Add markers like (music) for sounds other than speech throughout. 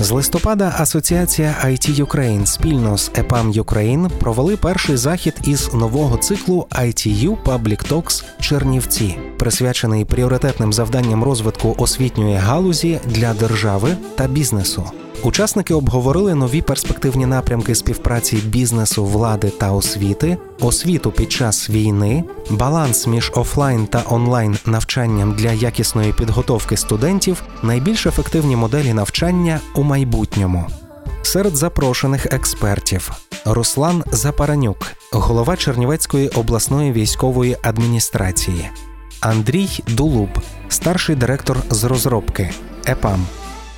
З листопада Асоціація IT Ukraine спільно з EPAM Ukraine провели перший захід із нового циклу ITU Public Talks Чернівці, присвячений пріоритетним завданням розвитку освітньої галузі для держави та бізнесу. Учасники обговорили нові перспективні напрямки співпраці бізнесу, влади та освіти, освіту під час війни, баланс між офлайн та онлайн навчанням для якісної підготовки студентів, найбільш ефективні моделі навчання у майбутньому. Серед запрошених експертів Руслан Запаранюк, голова Чернівецької обласної військової адміністрації, Андрій Дулуб, старший директор з розробки. ЕПАМ,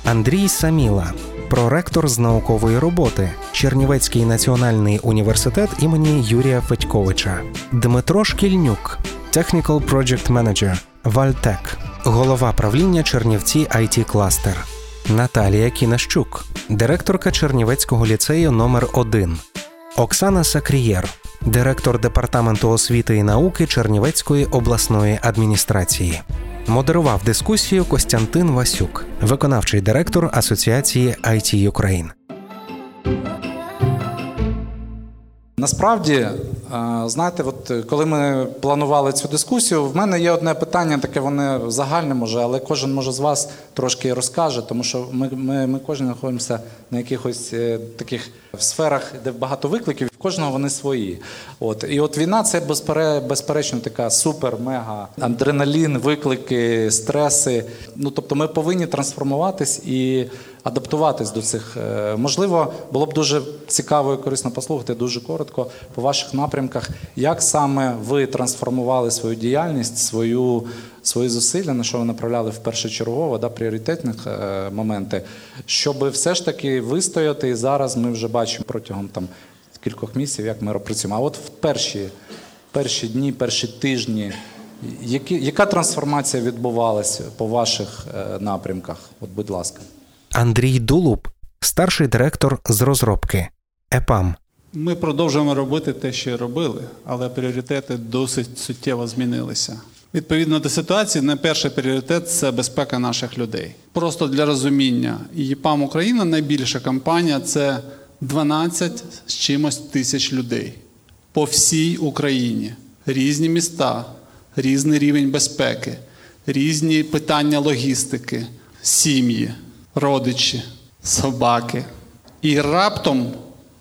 Андрій Саміла, проректор з наукової роботи, Чернівецький національний університет імені Юрія Федьковича, Дмитро Шкільнюк, Technical Project Manager, Вальтек, голова правління Чернівці IT Кластер, Наталія Кінащук, директорка Чернівецького ліцею номер 1 Оксана Сакрієр, директор департаменту освіти і науки Чернівецької обласної адміністрації. Модерував дискусію Костянтин Васюк, виконавчий директор Асоціації IT Ukraine. Насправді, знаєте, от е, коли ми планували цю дискусію, в мене є одне питання, таке воно загальне може, але кожен може з вас трошки розкаже, тому що ми ми, ми кожен знаходимося на якихось е, таких сферах, де багато викликів, кожного вони свої. От І от війна це безпере, безперечно така супер, мега адреналін, виклики, стреси. Ну тобто, ми повинні трансформуватись і адаптуватись до цих. Можливо, було б дуже цікаво і корисно послухати дуже коротко по ваших напрямках, як саме ви трансформували свою діяльність, свою, свої зусилля, на що ви направляли в першочергово, да, пріоритетних е, моменти, щоб все ж таки вистояти. І зараз ми вже бачимо протягом там кількох місяців, як ми працюємо. А от в перші, перші дні, перші тижні. Які, яка трансформація відбувалася по ваших е, напрямках? От, будь ласка. Андрій Дулуб, старший директор з розробки ЕПАМ. Ми продовжуємо робити те, що робили, але пріоритети досить суттєво змінилися. Відповідно до ситуації, найперший пріоритет це безпека наших людей. Просто для розуміння, ЄПАМ Україна найбільша компанія це 12 з чимось тисяч людей по всій Україні. Різні міста, різний рівень безпеки, різні питання логістики, сім'ї, родичі, собаки. І раптом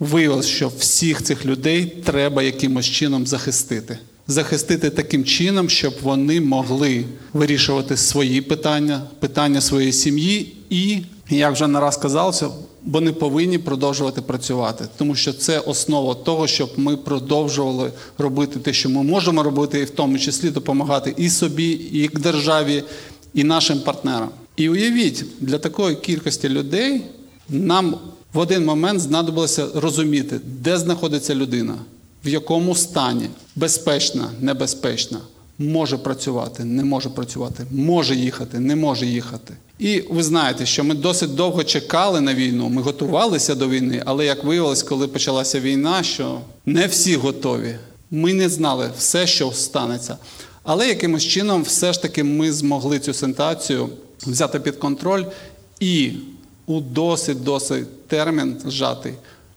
виявилось, що всіх цих людей треба якимось чином захистити. Захистити таким чином, щоб вони могли вирішувати свої питання, питання своєї сім'ї, і, як вже не раз казалося, вони повинні продовжувати працювати, тому що це основа того, щоб ми продовжували робити те, що ми можемо робити, і в тому числі допомагати і собі, і державі, і нашим партнерам. І уявіть, для такої кількості людей нам в один момент знадобилося розуміти, де знаходиться людина, в якому стані безпечна, небезпечна, може працювати, не може працювати, може їхати, не може їхати. І ви знаєте, що ми досить довго чекали на війну, ми готувалися до війни, але як виявилось, коли почалася війна, що не всі готові. Ми не знали все, що станеться. Але якимось чином, все ж таки, ми змогли цю ситуацію взяти під контроль і у досить досить термін зжатий,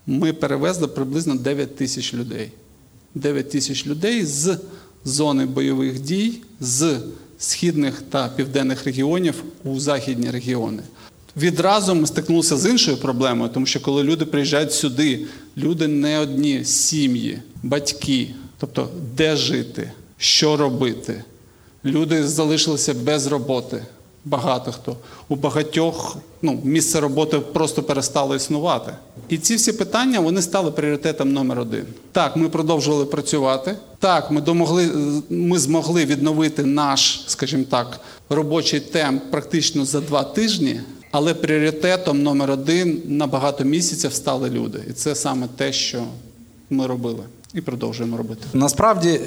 ми перевезли приблизно 9 тисяч людей. 9 тисяч людей з зони бойових дій, з східних та південних регіонів у західні регіони. Відразу ми стикнулися з іншою проблемою, тому що коли люди приїжджають сюди, люди не одні сім'ї, батьки, тобто де жити, що робити. Люди залишилися без роботи багато хто. У багатьох ну, місце роботи просто перестало існувати. І ці всі питання вони стали пріоритетом номер один. Так, ми продовжували працювати. Так, ми домогли, ми змогли відновити наш, скажімо так, робочий темп практично за два тижні. Але пріоритетом номер один на багато місяців стали люди, і це саме те, що ми робили і продовжуємо робити. Насправді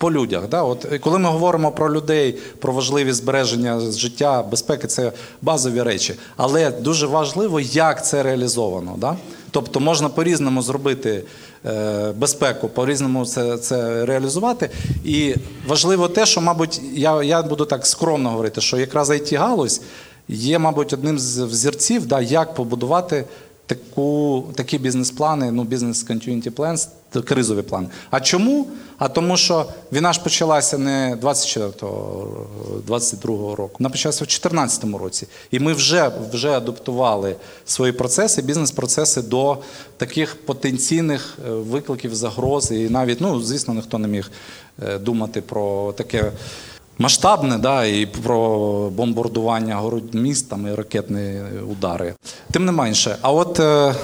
по людях. Да? От Коли ми говоримо про людей, про важливість збереження життя, безпеки це базові речі. Але дуже важливо, як це реалізовано. Да? Тобто можна по-різному зробити е, безпеку, по-різному це це реалізувати. І важливо те, що, мабуть, я я буду так скромно говорити, що якраз it галузь є, мабуть, одним з взірців, да, як побудувати таку, такі бізнес-плани, ну, бізнес continuity plans, кризові плани. А чому? А тому, що війна ж почалася не 24-го, 22-го року, вона почалася в 2014 році. І ми вже, вже адаптували свої процеси, бізнес-процеси до таких потенційних е, викликів, загроз. І навіть, ну, звісно, ніхто не міг е, думати про таке. Масштабне, да, і про бомбардування город міст там, і ракетні удари. Тим не менше, а от, е, е,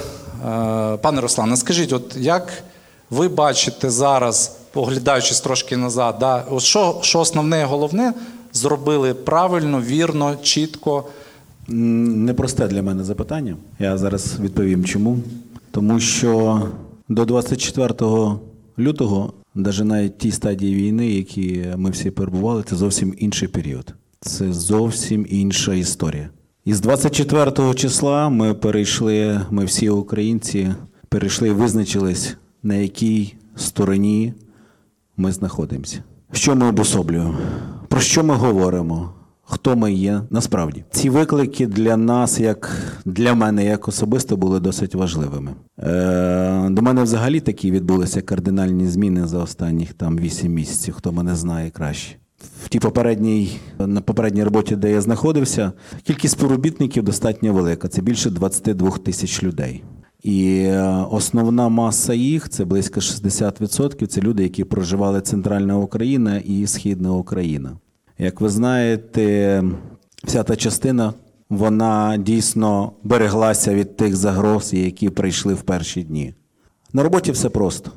пане Руслане, скажіть, от як ви бачите зараз, поглядаючись трошки назад, да, от що, що основне і головне зробили правильно, вірно, чітко? Непросте для мене запитання. Я зараз відповім чому. Тому що до 24 лютого, навіть навіть ті стадії війни, які ми всі перебували, це зовсім інший період. Це зовсім інша історія. І з 24 числа ми перейшли, ми всі українці перейшли і визначились, на якій стороні ми знаходимося. Що ми обособлюємо? Про що ми говоримо? Хто ми є насправді? Ці виклики для нас, як для мене, як особисто, були досить важливими. Е, до мене взагалі такі відбулися кардинальні зміни за останніх там 8 місяців, хто мене знає краще. В тій попередній на попередній роботі, де я знаходився, кількість співробітників достатньо велика. Це більше 22 тисяч людей. І е, основна маса їх це близько 60%. Це люди, які проживали центральна Україна і Східна Україна. Як ви знаєте, вся та частина вона дійсно береглася від тих загроз, які прийшли в перші дні. На роботі все просто,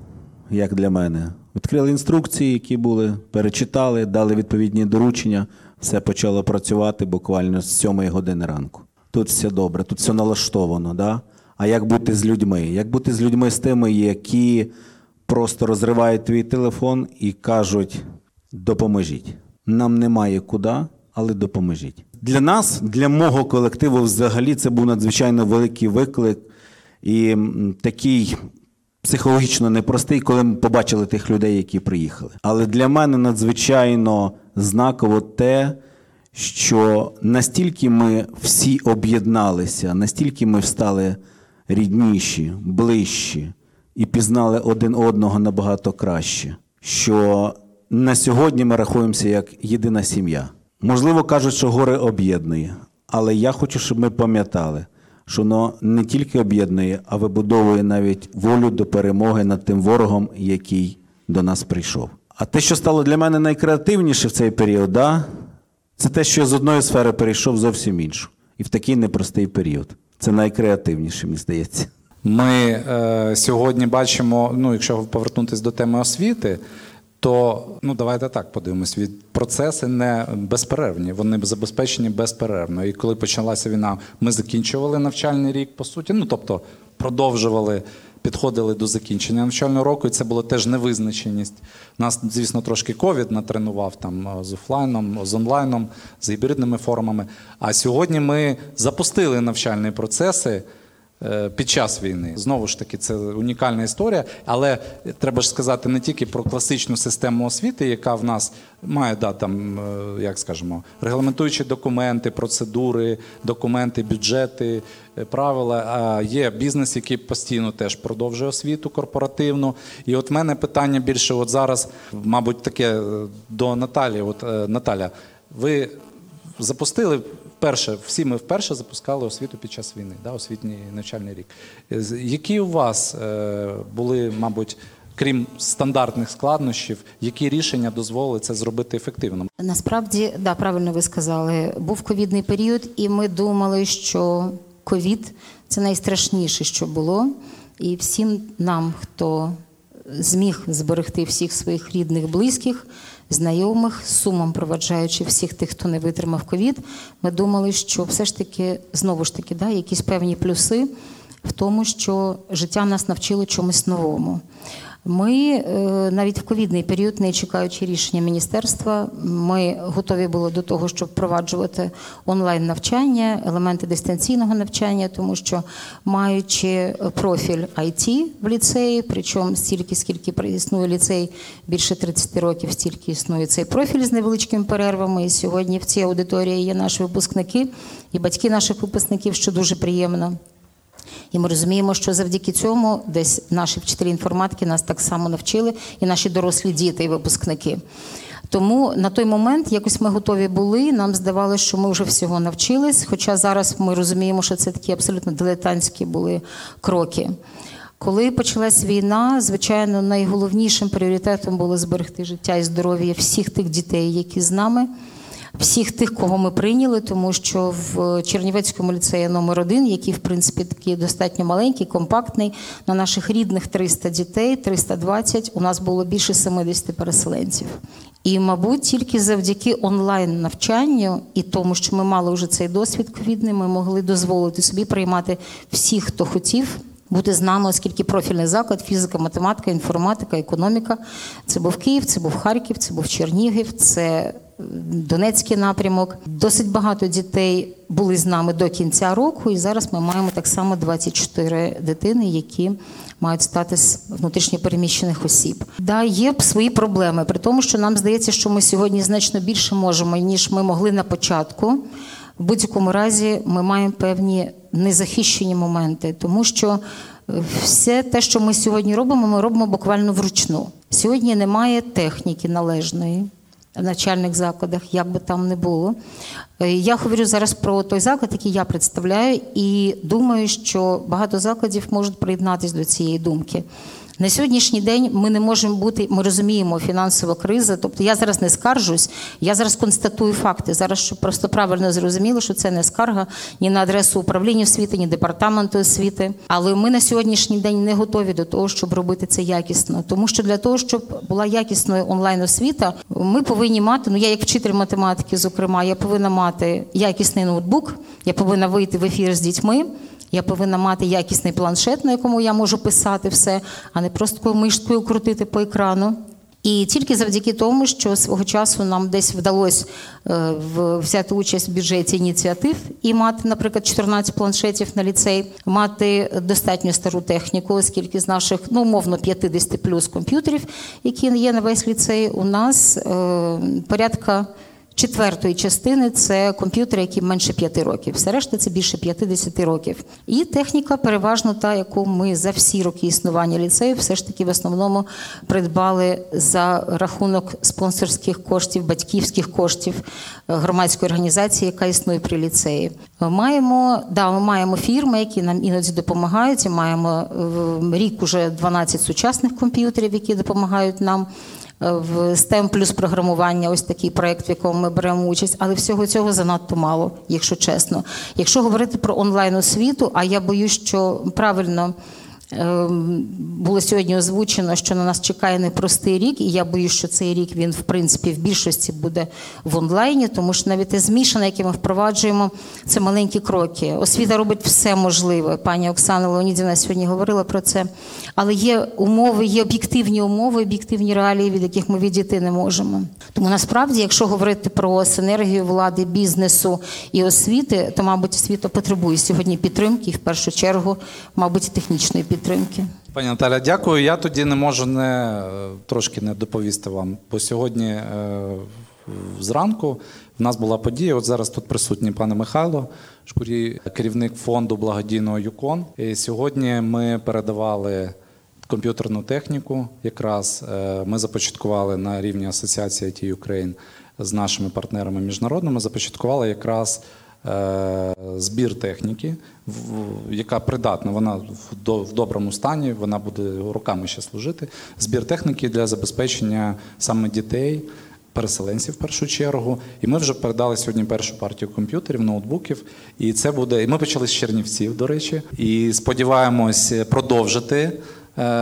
як для мене. Відкрили інструкції, які були, перечитали, дали відповідні доручення, все почало працювати буквально з 7 години ранку. Тут все добре, тут все налаштовано. Да? А як бути з людьми? Як бути з людьми з тими, які просто розривають твій телефон і кажуть: допоможіть. Нам немає куди, але допоможіть. Для нас, для мого колективу, взагалі, це був надзвичайно великий виклик і такий психологічно непростий, коли ми побачили тих людей, які приїхали. Але для мене надзвичайно знаково те, що настільки ми всі об'єдналися, настільки ми стали рідніші, ближчі і пізнали один одного набагато краще, що на сьогодні ми рахуємося як єдина сім'я. Можливо, кажуть, що горе об'єднує, але я хочу, щоб ми пам'ятали, що воно не тільки об'єднує, а вибудовує навіть волю до перемоги над тим ворогом, який до нас прийшов. А те, що стало для мене найкреативніше в цей період, да, це те, що я з одної сфери перейшов зовсім іншу. І в такий непростий період. Це найкреативніше, мені здається. Ми е, сьогодні бачимо, ну, якщо повернутися до теми освіти, то ну давайте так подивимось. Від процеси не безперервні, вони забезпечені безперервно. І коли почалася війна, ми закінчували навчальний рік, по суті. Ну тобто продовжували, підходили до закінчення навчального року, і це було теж невизначеність. Нас, звісно, трошки ковід натренував там е, з офлайном, з онлайном, з гібридними формами. А сьогодні ми запустили навчальні процеси. Е, Під час війни знову ж таки це унікальна історія, але треба ж сказати не тільки про класичну систему освіти, яка в нас має да, там, е, як скажемо, регламентуючі документи, процедури, документи, бюджети, е, правила. А є бізнес, який постійно теж продовжує освіту корпоративну. І от в мене питання більше, от зараз, мабуть, таке до Наталі. От Наталя, ви запустили вперше, всі ми вперше запускали освіту під час війни, да, освітній навчальний рік. Які у вас е, були, мабуть, крім стандартних складнощів, які рішення дозволили це зробити ефективно? Насправді, да, правильно ви сказали, був ковідний період, і ми думали, що ковід це найстрашніше, що було. І всім нам, хто зміг зберегти всіх своїх рідних, близьких, знайомих, сумом проваджаючи всіх тих, хто не витримав ковід, ми думали, що все ж таки, знову ж таки, да, якісь певні плюси в тому, що життя нас навчило чомусь новому. Ми е, навіть в ковідний період, не чекаючи рішення міністерства, ми готові були до того, щоб впроваджувати онлайн навчання, елементи дистанційного навчання, тому що маючи профіль IT в ліцеї, причому стільки, скільки існує ліцей, більше 30 років, стільки існує цей профіль з невеличкими перервами. І сьогодні в цій аудиторії є наші випускники і батьки наших випускників, що дуже приємно. І ми розуміємо, що завдяки цьому десь наші вчителі інформатики нас так само навчили, і наші дорослі діти і випускники. Тому на той момент якось ми готові були. Нам здавалося, що ми вже всього навчились. Хоча зараз ми розуміємо, що це такі абсолютно дилетантські були кроки. Коли почалась війна, звичайно, найголовнішим пріоритетом було зберегти життя і здоров'я всіх тих дітей, які з нами всіх тих, кого ми прийняли, тому що в Чернівецькому ліцеї номер 1 який в принципі такий достатньо маленький, компактний, на наших рідних 300 дітей, 320, у нас було більше 70 переселенців. І, мабуть, тільки завдяки онлайн навчанню і тому, що ми мали вже цей досвід ковідний, ми могли дозволити собі приймати всіх, хто хотів. Бути з нами, оскільки профільний заклад, фізика, математика, інформатика, економіка. Це був Київ, це був Харків, це був Чернігів, це Донецький напрямок. Досить багато дітей були з нами до кінця року, і зараз ми маємо так само 24 дитини, які мають статус внутрішньопереміщених осіб. Да, є свої проблеми, при тому, що нам здається, що ми сьогодні значно більше можемо, ніж ми могли на початку. В будь-якому разі ми маємо певні незахищені моменти, тому що все те, що ми сьогодні робимо, ми робимо буквально вручну. Сьогодні немає техніки належної в начальних закладах, як би там не було. Я говорю зараз про той заклад, який я представляю, і думаю, що багато закладів можуть приєднатися до цієї думки. На сьогоднішній день ми не можемо бути, ми розуміємо фінансова криза. Тобто я зараз не скаржусь, я зараз констатую факти. Зараз щоб просто правильно зрозуміло, що це не скарга ні на адресу управління освіти, ні департаменту освіти. Але ми на сьогоднішній день не готові до того, щоб робити це якісно. Тому що для того, щоб була якісною онлайн освіта, ми повинні мати. Ну я як вчитель математики, зокрема, я повинна мати якісний ноутбук, я повинна вийти в ефір з дітьми. Я повинна мати якісний планшет, на якому я можу писати все, а не просто мишкою крутити по екрану. І тільки завдяки тому, що свого часу нам десь вдалося е, взяти участь в бюджеті ініціатив і мати, наприклад, 14 планшетів на ліцей, мати достатньо стару техніку, оскільки з наших ну умовно 50 плюс комп'ютерів, які є на весь ліцей, у нас е, порядка четвертої частини це комп'ютери, які менше п'яти років. Все решта це більше 50 років. І техніка, переважно та, яку ми за всі роки існування ліцею, все ж таки в основному придбали за рахунок спонсорських коштів, батьківських коштів е, громадської організації, яка існує при ліцеї. Ми маємо да, ми маємо фірми, які нам іноді допомагають. Маємо рік уже 12 сучасних комп'ютерів, які допомагають нам в STEM плюс програмування, ось такий проект, в якому ми беремо участь, але всього цього занадто мало, якщо чесно. Якщо говорити про онлайн освіту, а я боюсь, що правильно було сьогодні озвучено, що на нас чекає непростий рік, і я боюсь, що цей рік він, в принципі, в більшості буде в онлайні, тому що навіть те змішане, яке ми впроваджуємо, це маленькі кроки. Освіта робить все можливе. Пані Оксана Леонідівна сьогодні говорила про це. Але є умови, є об'єктивні умови, об'єктивні реалії, від яких ми відійти не можемо. Тому насправді, якщо говорити про синергію влади, бізнесу і освіти, то, мабуть, освіта потребує сьогодні підтримки, і в першу чергу, мабуть, технічної підтримки підтримки. Пані Наталя, дякую. Я тоді не можу не трошки не доповісти вам. Бо сьогодні е, зранку в нас була подія. От зараз тут присутній пане Михайло Шкурій, керівник фонду благодійного ЮКОН. І Сьогодні ми передавали. Комп'ютерну техніку, якраз е, ми започаткували на рівні Асоціації IT Ukraine з нашими партнерами міжнародними. Започаткували якраз Е, збір техніки, яка придатна, вона в доброму стані, вона буде роками ще служити. Збір техніки для забезпечення саме дітей. Переселенців в першу чергу, і ми вже передали сьогодні першу партію комп'ютерів, ноутбуків. І це буде. І ми почали з Чернівців, до речі, і сподіваємось продовжити Е,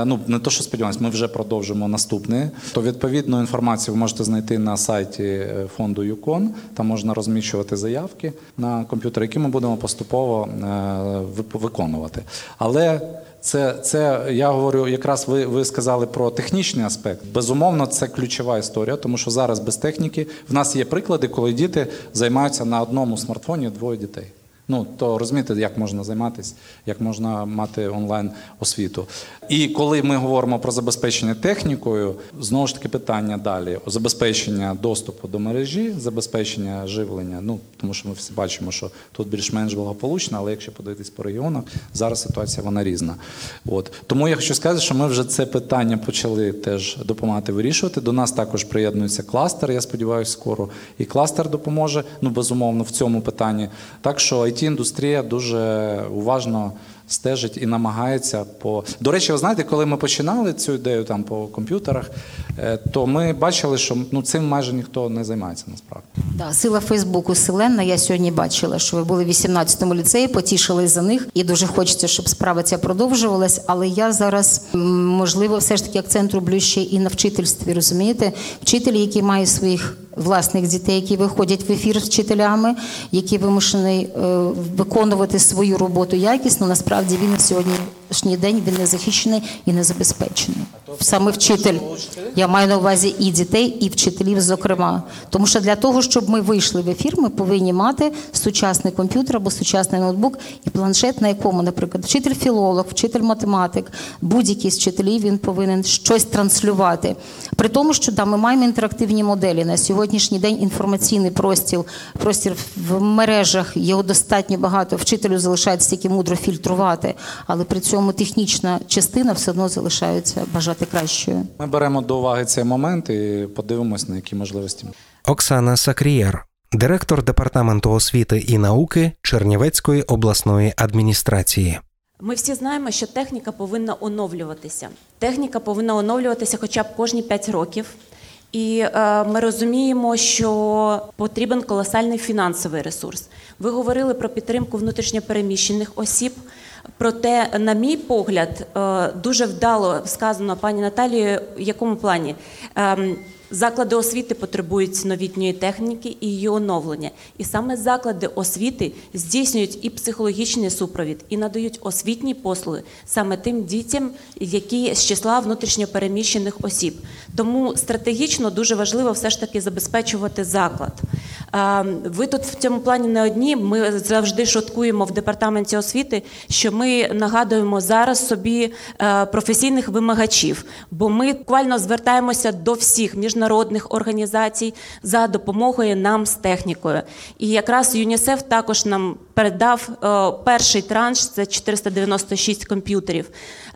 Ну, не то, що сподіваємось, ми вже продовжимо наступне. То відповідну інформацію ви можете знайти на сайті е, фонду ЮКОН. Там можна розміщувати заявки на комп'ютер, які ми будемо поступово е, виконувати. Але це, це я говорю, якраз ви, ви сказали про технічний аспект. Безумовно, це ключова історія, тому що зараз без техніки в нас є приклади, коли діти займаються на одному смартфоні двоє дітей. Ну то розумієте, як можна займатися, як можна мати онлайн освіту. І коли ми говоримо про забезпечення технікою, знову ж таки питання далі: забезпечення доступу до мережі, забезпечення живлення. Ну тому що ми всі бачимо, що тут більш-менш благополучно, але якщо подивитись по регіонах, зараз ситуація вона різна. От тому я хочу сказати, що ми вже це питання почали теж допомагати вирішувати. До нас також приєднується кластер. Я сподіваюся, скоро і кластер допоможе. Ну безумовно в цьому питанні. Так що it індустрія дуже уважно стежить і намагається по до речі, ви знаєте, коли ми починали цю ідею там по комп'ютерах, е, то ми бачили, що ну цим майже ніхто не займається насправді. Да, сила Фейсбуку силенна. Я сьогодні бачила, що ви були в 18-му ліцеї, потішились за них, і дуже хочеться, щоб справа ця продовжувалась. Але я зараз можливо все ж таки акцент роблю ще і на вчительстві. Розумієте, вчителі, які мають своїх. Власних дітей, які виходять в ефір з вчителями, які вимушені е, виконувати свою роботу якісно. Насправді він на сьогоднішній день він не захищений і не забезпечений. Саме вчитель. Я маю на увазі і дітей, і вчителів, зокрема. Тому що для того, щоб ми вийшли в ефір, ми повинні мати сучасний комп'ютер або сучасний ноутбук і планшет, на якому, наприклад, вчитель філолог, вчитель математик, будь-який з вчителів він повинен щось транслювати. При тому, що да, ми маємо інтерактивні моделі на сьогоднішній день. Інформаційний простір, простір в мережах його достатньо багато. Вчителю залишається тільки мудро фільтрувати, але при цьому технічна частина все одно залишається бажати кращою. Ми беремо до уваги цей момент і подивимось, на які можливості. Оксана Сакрієр, директор департаменту освіти і науки Чернівецької обласної адміністрації. Ми всі знаємо, що техніка повинна оновлюватися. Техніка повинна оновлюватися хоча б кожні 5 років. І е, ми розуміємо, що потрібен колосальний фінансовий ресурс. Ви говорили про підтримку внутрішньопереміщених осіб. Проте, на мій погляд, е, дуже вдало сказано пані Наталією, в якому плані. Ем, Заклади освіти потребують новітньої техніки і її оновлення. І саме заклади освіти здійснюють і психологічний супровід, і надають освітні послуги саме тим дітям, які з числа внутрішньопереміщених осіб. Тому стратегічно дуже важливо все ж таки забезпечувати заклад. Ви тут в цьому плані не одні. Ми завжди шуткуємо в департаменті освіти, що ми нагадуємо зараз собі е, професійних вимагачів, бо ми буквально звертаємося до всіх міжнародних організацій за допомогою нам з технікою. І якраз ЮНІСЕФ також нам передав е, перший транш це 496 комп'ютерів.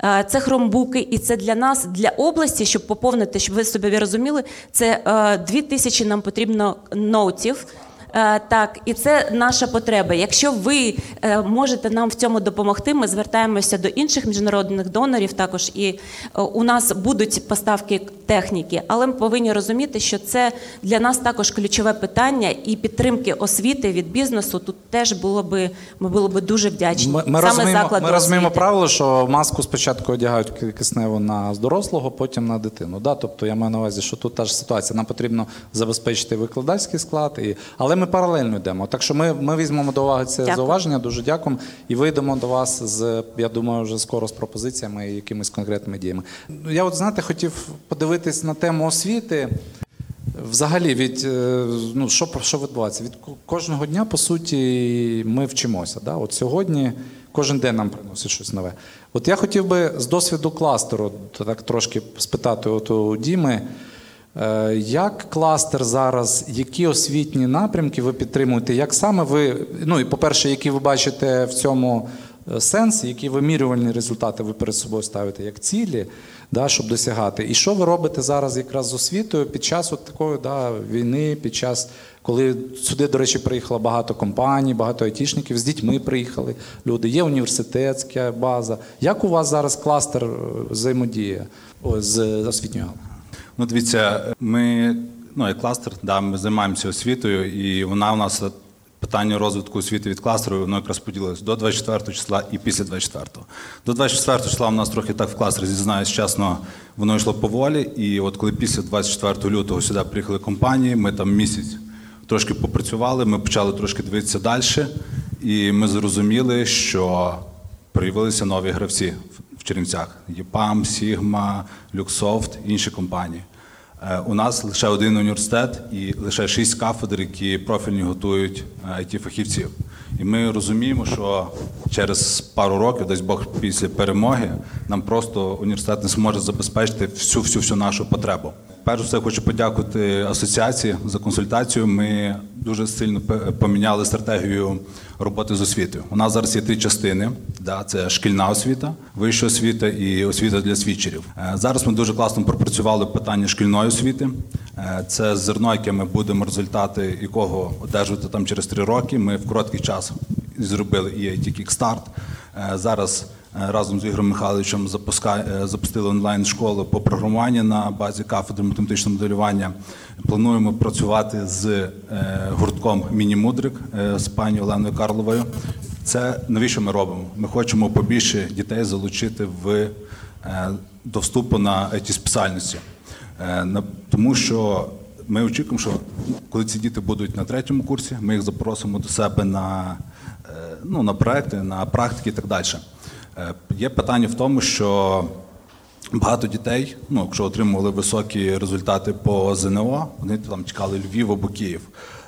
Е, Це хромбуки, і це для нас, для області, щоб поповнити, щоб ви собі розуміли, це дві 2 тисячі нам потрібно ноутів. Е, Так, і це наша потреба. Якщо ви е, можете нам в цьому допомогти, ми звертаємося до інших міжнародних донорів. Також і е, у нас будуть поставки техніки, але ми повинні розуміти, що це для нас також ключове питання, і підтримки освіти від бізнесу тут теж було би ми були би дуже вдячні. Ми, ми Саме розуміємо, ми розуміємо правило, що маску спочатку одягають ки- кисневу на дорослого, потім на дитину. Да? Тобто я маю на увазі, що тут та ж ситуація. Нам потрібно забезпечити викладацький склад, і... але ми паралельно йдемо. Так що ми, ми візьмемо до уваги це Дякую. зауваження, дуже дякуємо. І вийдемо до вас з, я думаю, вже скоро з пропозиціями і якимись конкретними діями. Я от знаєте, хотів подивитись на тему освіти. Взагалі, від е, ну що що відбувається? Від кожного дня, по суті, ми вчимося. Да? От сьогодні кожен день нам приносить щось нове. От я хотів би з досвіду кластеру так трошки спитати от у Діми. Е, Як кластер зараз, які освітні напрямки ви підтримуєте? Як саме ви, ну і по-перше, які ви бачите в цьому е, сенс, які вимірювальні результати ви перед собою ставите як цілі, да, щоб досягати? І що ви робите зараз якраз з освітою під час от такої да, війни, під час, коли сюди, до речі, приїхало багато компаній, багато айтішників, з дітьми приїхали люди, є університетська база. Як у вас зараз кластер е, взаємодіє з освітньою галузю? Ну, дивіться, ми, ну, як кластер, да, ми займаємося освітою, і вона у нас питання розвитку освіти від кластеру, воно якраз поділилось до 24 числа і після 24. До 24 числа у нас трохи так в кластері, зізнаюсь чесно, воно йшло поволі. І от коли після 24 лютого сюди приїхали компанії, ми там місяць трошки попрацювали, ми почали трошки дивитися далі, і ми зрозуміли, що проявилися нові гравці в- Чернівцях: ЄПАМ, Сігма, Люксофт, інші компанії. Е, У нас лише один університет і лише шість кафедр, які профільні готують it фахівців. І ми розуміємо, що через пару років, десь Бог після перемоги, нам просто університет не зможе забезпечити всю всю всю нашу потребу. Перш за все, хочу подякувати асоціації за консультацію. Ми дуже сильно поміняли стратегію роботи з освітою. У нас зараз є три частини: да, це шкільна освіта, вища освіта і освіта для свідчерів. Е, Зараз ми дуже класно пропрацювали питання шкільної освіти. Е, Це зерно, яке ми будемо результати якого одержувати там через три роки. Ми в короткий час зробили і IT Kickstart. Е, Зараз разом з Ігорем Михайловичем е, запустили онлайн-школу по програмуванню на базі кафедри математичного моделювання. Плануємо працювати з е, гуртком Міні-Мудрик е, з пані Оленою Карловою. Це навіщо ми робимо? Ми хочемо побільше дітей залучити в, е, до вступу на ці спеціальності. Е, Тому що ми очікуємо, що коли ці діти будуть на третьому курсі, ми їх запросимо до себе на, е, ну, на проекти, на практики і так далі. Е, Є питання в тому, що багато дітей, ну, якщо отримували високі результати по ЗНО, вони там чекали Львів або Київ.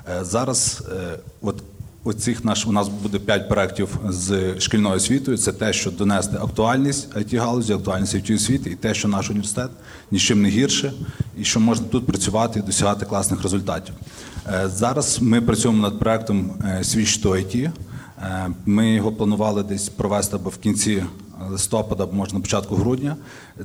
Е, Зараз е, от Оцих наш у нас буде п'ять проєктів з шкільною освітою. Це те, що донести актуальність it галузі, актуальність it освіти, і те, що наш університет нічим не гірше, і що можна тут працювати і досягати класних результатів. Зараз ми працюємо над проєктом Switch to IT. Е, Ми його планували десь провести або в кінці листопада, або може на початку грудня.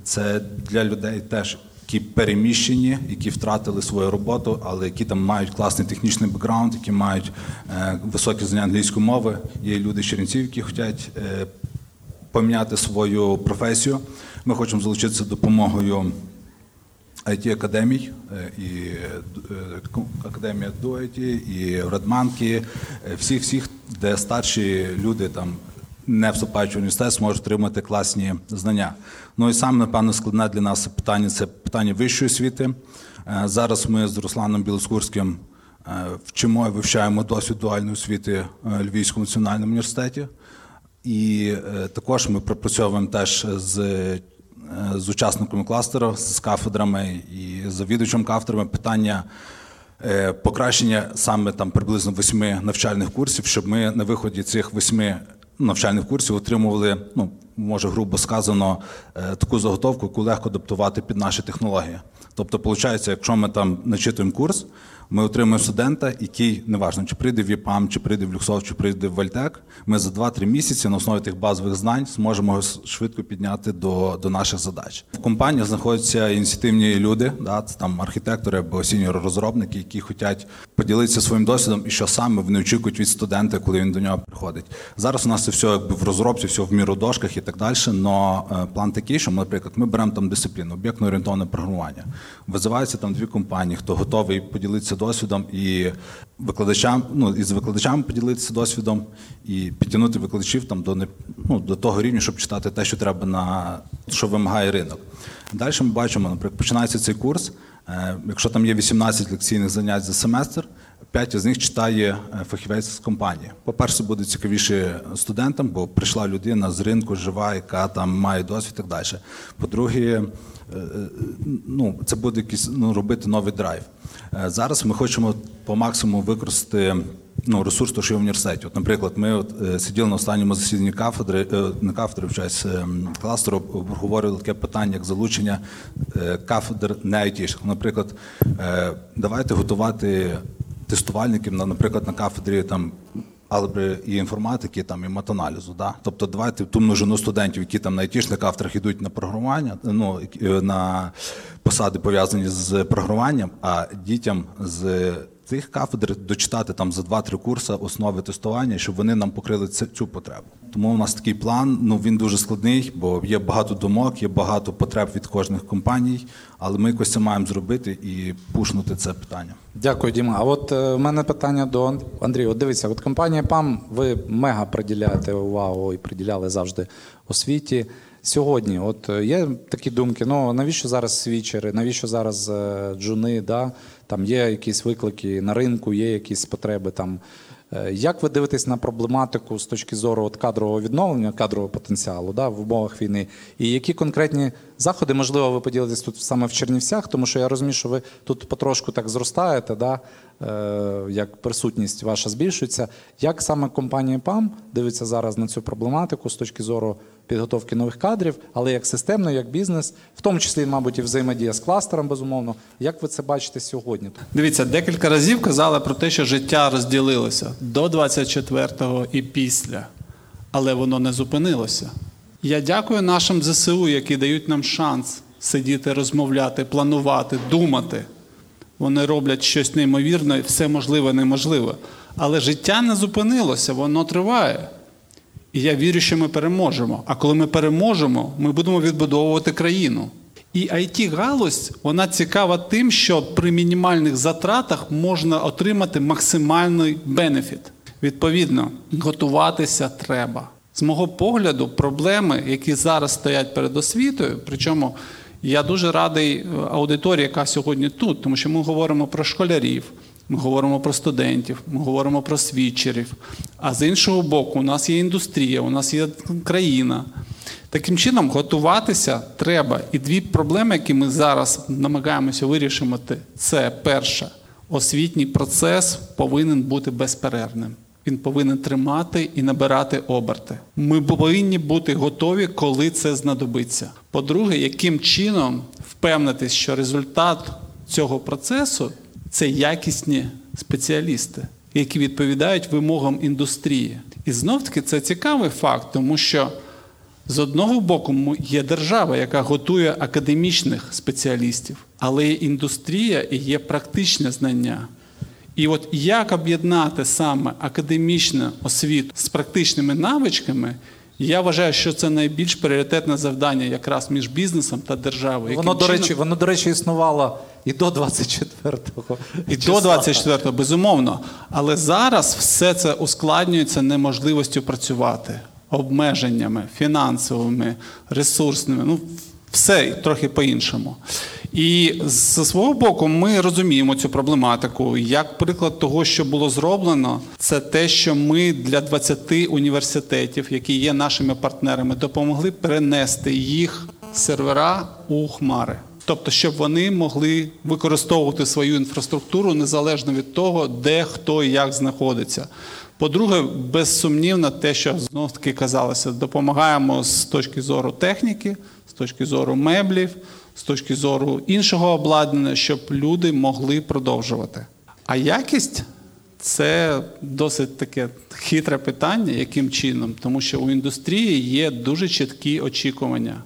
Це для людей теж які переміщені, які втратили свою роботу, але які там мають класний технічний бекграунд, які мають е, високі знання англійської мови. Є люди з Чернівців, які хочуть е, поміняти свою професію. Ми хочемо залучитися допомогою it академій е, і е, академія Дуеті, і Радманки, е, всіх, всіх, де старші люди там. Не вступаючи в університет, зможуть отримати класні знання. Ну і саме, напевно, складне для нас питання це питання вищої освіти. Зараз ми з Русланом Білоскурським вчимо і вивчаємо досвід дуальної освіти Львівському національному університеті. І також ми пропрацьовуємо теж з, з учасниками кластеру, з кафедрами і завідувачем кафедрами питання е, покращення саме там приблизно восьми навчальних курсів, щоб ми на виході цих восьми навчальних курсів отримували, ну може грубо сказано, е, таку заготовку, яку легко адаптувати під наші технології. Тобто, виходить, якщо ми там начитуємо курс, ми отримуємо студента, який неважно, чи прийде в EPAM, чи прийде в Luxoft, чи прийде в Valtech. Ми за 2-3 місяці на основі тих базових знань зможемо його швидко підняти до, до наших задач. В компанії знаходяться ініціативні люди, да, там архітектори або senior розробники, які хочуть поділитися своїм досвідом і що саме вони очікують від студента, коли він до нього приходить. Зараз у нас це все якби в розробці, все в Miro дошках і так далі. Но е, план такий, що ми, наприклад, ми беремо там дисципліну, об'єктно орієнтоване програмування. Визиваються там дві компанії, хто готовий поділитися досвідом і викладачам, ну і з викладачами поділитися досвідом, і підтягнути викладачів там до не ну, до того рівня, щоб читати те, що треба на що вимагає ринок. Далі ми бачимо, наприклад, починається цей курс. е, Якщо там є 18 лекційних занять за семестр, П'ять з них читає е, фахівець з компанії. По-перше, буде цікавіше студентам, бо прийшла людина з ринку жива, яка там має досвід і так далі. По-друге, ну, це буде якийсь ну, робити новий драйв. Е, Зараз ми хочемо по максимуму використати ну, ресурс, що є в університеті. От, наприклад, ми от, е, сиділи на останньому засіданні кафедри, е, не кафедри, вчась, кластеру, обговорювали таке питання, як залучення е, кафедр не айтішних. Наприклад, е, давайте готувати тестувальників, на, наприклад, на кафедрі там. Алгебри і інформатики, там і матаналізу. Да? Тобто давайте ту множину студентів, які там на айтішних кафедрах йдуть на програмування, ну е, на посади пов'язані з програмуванням, а дітям з цих кафедр дочитати там за 2-3 курси основи тестування, щоб вони нам покрили цю потребу. Тому у нас такий план. Ну він дуже складний, бо є багато думок, є багато потреб від кожних компаній, але ми якось це маємо зробити і пушнути це питання. Дякую, Діма. А от е, в мене питання до Ан- Андрія. От дивіться, от компанія ПАМ, ви мега приділяєте увагу і приділяли завжди освіті. Сьогодні, от е, є такі думки: ну навіщо зараз свічери, навіщо зараз е, джуни? Да? Там є якісь виклики на ринку, є якісь потреби там. Як ви дивитесь на проблематику з точки зору от кадрового відновлення, кадрового потенціалу да, в умовах війни? І які конкретні заходи, можливо, ви поділитесь тут саме в Чернівцях, тому що я розумію, що ви тут потрошку так зростаєте, да, е, як присутність ваша збільшується. Як саме компанія ПАМ дивиться зараз на цю проблематику з точки зору підготовки нових кадрів, але як системно, як бізнес, в тому числі, мабуть, і взаємодія з кластером, безумовно. Як ви це бачите сьогодні? Дивіться, декілька разів казали про те, що життя розділилося до 24-го і після, але воно не зупинилося. Я дякую нашим ЗСУ, які дають нам шанс сидіти, розмовляти, планувати, думати. Вони роблять щось неймовірне, все можливе, неможливе. Але життя не зупинилося, воно триває. І я вірю, що ми переможемо. А коли ми переможемо, ми будемо відбудовувати країну. І it галузь вона цікава тим, що при мінімальних затратах можна отримати максимальний бенефіт. Відповідно, готуватися треба. З мого погляду, проблеми, які зараз стоять перед освітою, причому я дуже радий е, аудиторії, яка сьогодні тут, тому що ми говоримо про школярів, ми говоримо про студентів, ми говоримо про свідчерів. А з іншого боку, у нас є індустрія, у нас є країна. Таким чином, готуватися треба. І дві проблеми, які ми зараз намагаємося вирішити, це перше, освітній процес повинен бути безперервним. Він повинен тримати і набирати оберти. Ми повинні бути готові, коли це знадобиться. По-друге, яким чином впевнитись, що результат цього процесу це якісні спеціалісти, які відповідають вимогам індустрії. І знов таки це цікавий факт, тому що з одного боку є держава, яка готує академічних спеціалістів, але є індустрія і є практичне знання. І от як об'єднати саме академічну освіту з практичними навичками, я вважаю, що це найбільш пріоритетне завдання якраз між бізнесом та державою. Воно, Яким до чином- речі, воно, до речі, існувало і до 24-го. і до 24-го, безумовно. Але зараз все це ускладнюється неможливістю працювати, обмеженнями фінансовими, ресурсними. Ну, все трохи по-іншому. І з свого боку, ми розуміємо цю проблематику. Як приклад того, що було зроблено, це те, що ми для 20 університетів, які є нашими партнерами, допомогли перенести їх сервера у хмари. Тобто, щоб вони могли використовувати свою інфраструктуру незалежно від того, де хто і як знаходиться. По-друге, безсумнівно, те, що знов таки казалося, допомагаємо з точки зору техніки, з точки зору меблів, з точки зору іншого обладнання, щоб люди могли продовжувати. А якість це досить таке хитре питання, яким чином, тому що у індустрії є дуже чіткі очікування,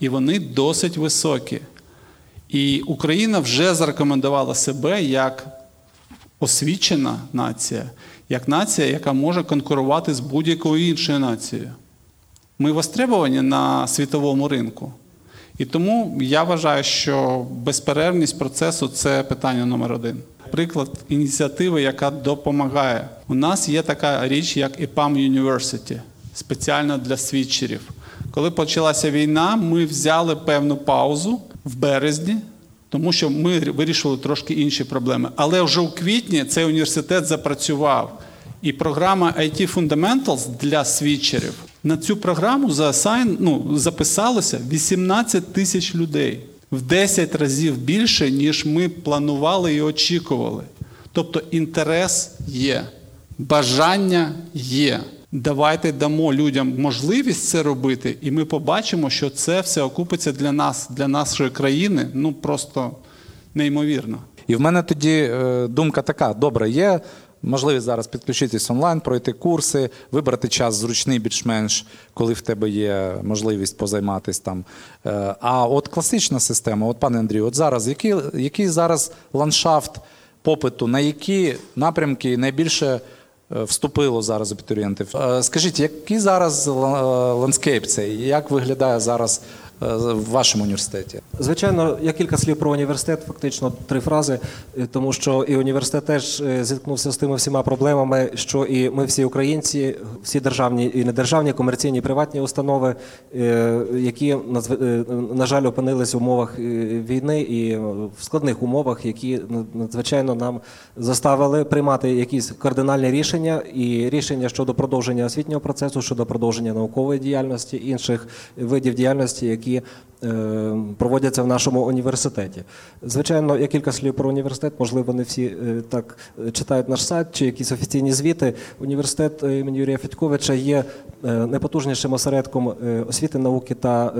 і вони досить високі. І Україна вже зарекомендувала себе як освічена нація, як нація, яка може конкурувати з будь-якою іншою нацією. Ми востребовані на світовому ринку. І тому я вважаю, що безперервність процесу це питання номер один. Приклад ініціативи, яка допомагає. У нас є така річ, як EPAM University, спеціально для свідчерів. Коли почалася війна, ми взяли певну паузу в березні, тому що ми вирішили трошки інші проблеми. Але вже у квітні цей університет запрацював. І програма IT Fundamentals для свідчерів. На цю програму заасайн, ну, записалося 18 тисяч людей в 10 разів більше, ніж ми планували і очікували. Тобто інтерес є, бажання є. Давайте дамо людям можливість це робити, і ми побачимо, що це все окупиться для нас, для нашої країни, ну просто неймовірно. І в мене тоді е, думка така: добре, є можливість зараз підключитись онлайн, пройти курси, вибрати час зручний більш-менш, коли в тебе є можливість позайматись там. Е, а от класична система, от пане Андрію, от зараз, який, який зараз ландшафт попиту, на які напрямки найбільше е, вступило зараз абітурієнтів. Е, Скажіть, який зараз ла- ландскейп цей? Як виглядає зараз в вашому університеті? Звичайно, я кілька слів про університет, фактично три фрази, е, тому що і університет теж е, зіткнувся з тими всіма проблемами, що і ми всі українці, всі державні і недержавні, комерційні, приватні установи, е, які е, на жаль опинились в умовах е, війни і в складних умовах, які надзвичайно нам заставили приймати якісь кардинальні рішення і рішення щодо продовження освітнього процесу, щодо продовження наукової діяльності, інших видів діяльності, які е, проводяться в нашому університеті. Звичайно, є кілька слів про університет. Можливо, не всі е, так е, читають наш сайт чи якісь офіційні звіти. Університет імені Юрія Федьковича є найпотужнішим осередком освіти, науки та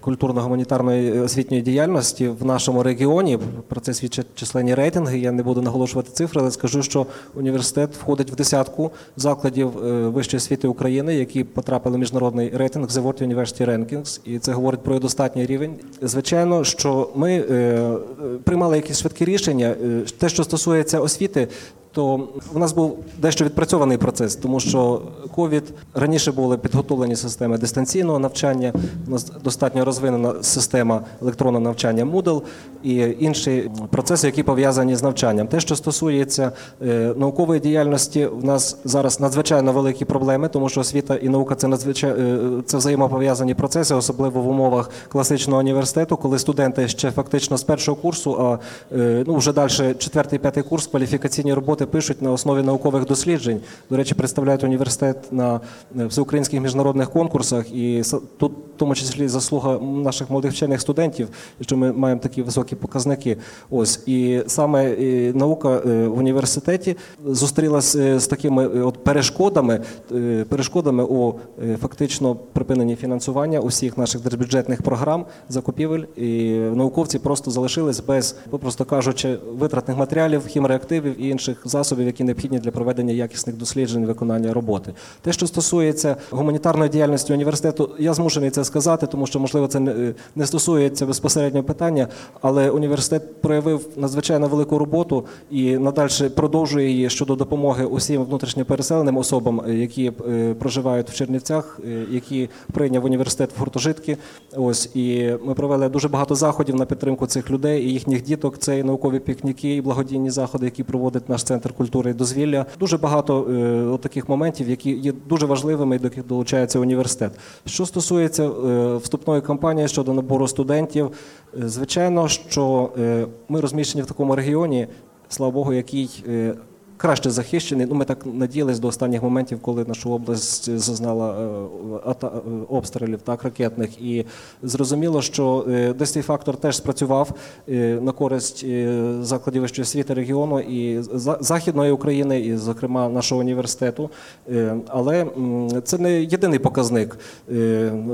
культурно-гуманітарної освітньої діяльності в нашому регіоні. Про це свідчать численні рейтинги. Я не буду наголошувати цифри, але скажу, що університет входить в десятку закладів е, вищої освіти України, які потрапили в міжнародний рейтинг The World University Rankings, і це говорить про достатній рівень. Звичайно, що ми е, е, приймали якісь швидкі рішення. Те, що стосується освіти, то в нас був дещо відпрацьований процес, тому що ковід раніше були підготовлені системи дистанційного навчання. У нас достатньо розвинена система електронного навчання Moodle і інші процеси, які пов'язані з навчанням. Те, що стосується е, наукової діяльності, в нас зараз надзвичайно великі проблеми, тому що освіта і наука це надзвичайно це взаємопов'язані процеси, особливо в умовах класичного університету, коли студенти ще фактично з першого курсу, а е, ну вже далі четвертий, п'ятий курс кваліфікаційні роботи пишуть на основі наукових досліджень. До речі, представляють університет на е, всеукраїнських міжнародних конкурсах, і тут в тому числі заслуга наших молодих вчених студентів, що ми маємо такі високі показники. Ось і саме е, наука е, в університеті зустрілася з такими от перешкодами, перешкодами у фактично припиненні фінансування усіх наших держбюджетних програм, закупівель, і науковці просто залишились без, попросту кажучи, витратних матеріалів, хімреактивів і інших засобів, які необхідні для проведення якісних досліджень виконання роботи. Те, що стосується гуманітарної діяльності університету, я змушений це сказати, тому що можливо це не, не стосується безпосередньо питання, але університет проявив надзвичайно велику роботу і надальше продовжує її щодо допомоги усім внутрішньо переселеним особам, е, які е, проживають в Чернівцях, е, які прийняв університет в гуртожитки. Ось і ми провели дуже багато заходів на підтримку цих людей і їхніх діток. Це і наукові пікніки, і благодійні заходи, які проводить наш центр культури і дозвілля. Дуже багато е, таких моментів, які є дуже важливими до яких долучається університет. Що стосується е, вступної кампанії щодо набору студентів, е, звичайно, що е, ми розміщені в такому регіоні, слава Богу, який е, краще захищений. Ну, ми так надіялись до останніх моментів, коли нашу область зазнала е, е, обстрілів так ракетних. І зрозуміло, що е, десь цей фактор теж спрацював на користь закладів вищої освіти регіону і західної України, і, зокрема, нашого університету. Але це не єдиний показник,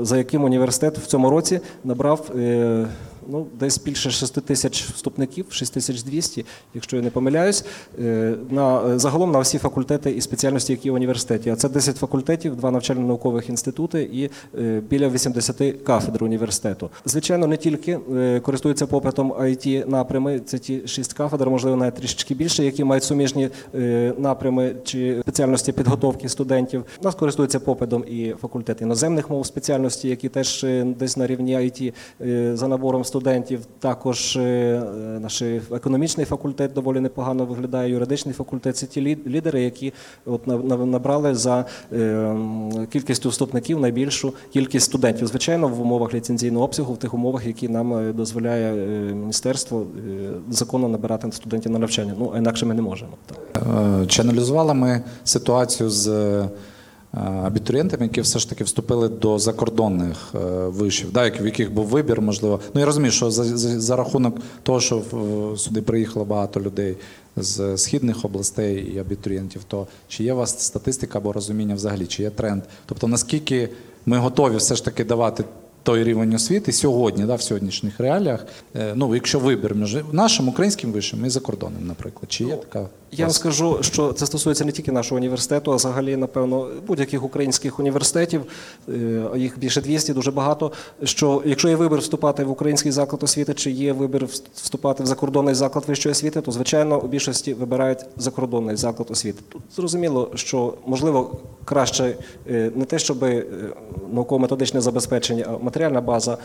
за яким університет в цьому році набрав. Ну, десь більше 6 тисяч вступників, 6200, якщо я не помиляюсь, е, на е, загалом на всі факультети і спеціальності, які в університеті. А це 10 факультетів, два навчально-наукових інститути і е, біля 80 кафедр університету. Звичайно, не тільки користуються попитом it напрями. Це ті 6 кафедр, можливо, навіть трішечки більше, які мають суміжні напрями чи спеціальності підготовки студентів. У нас користуються попитом і факультет іноземних мов спеціальності, які теж десь на рівні IT за набором студентів. Також е, наш економічний факультет доволі непогано виглядає, юридичний факультет. Це ті лі- лідери, які от на- на- набрали за е, кількістю вступників найбільшу кількість студентів. Звичайно, в умовах ліцензійного обсягу, в тих умовах, які нам е, дозволяє міністерство законно набирати студентів на навчання. Ну інакше ми не можемо. Чи аналізували ми ситуацію з е, абітурієнтами, які все ж таки вступили до закордонних е, вишів, да, в яких був вибір, можливо. Ну я розумію, що за, за, за рахунок того, що в- сюди приїхало багато людей з східних областей і абітурієнтів, то чи є у вас статистика або розуміння взагалі, чи є тренд? Тобто наскільки ми готові все ж таки давати той рівень освіти сьогодні, да, в сьогоднішніх реаліях, е, ну якщо вибір між нашим українським вишем і закордонним, наприклад, чи є така? Я вам скажу, що це стосується не тільки нашого університету, а взагалі, напевно, будь-яких українських університетів, е, їх більше 200, дуже багато. Що якщо є вибір вступати в український заклад освіти, чи є вибір вступати в закордонний заклад вищої освіти, то звичайно у більшості вибирають закордонний заклад освіти. Тут зрозуміло, що можливо краще е, не те, щоб е, науково-методичне забезпечення, а матеріальна база,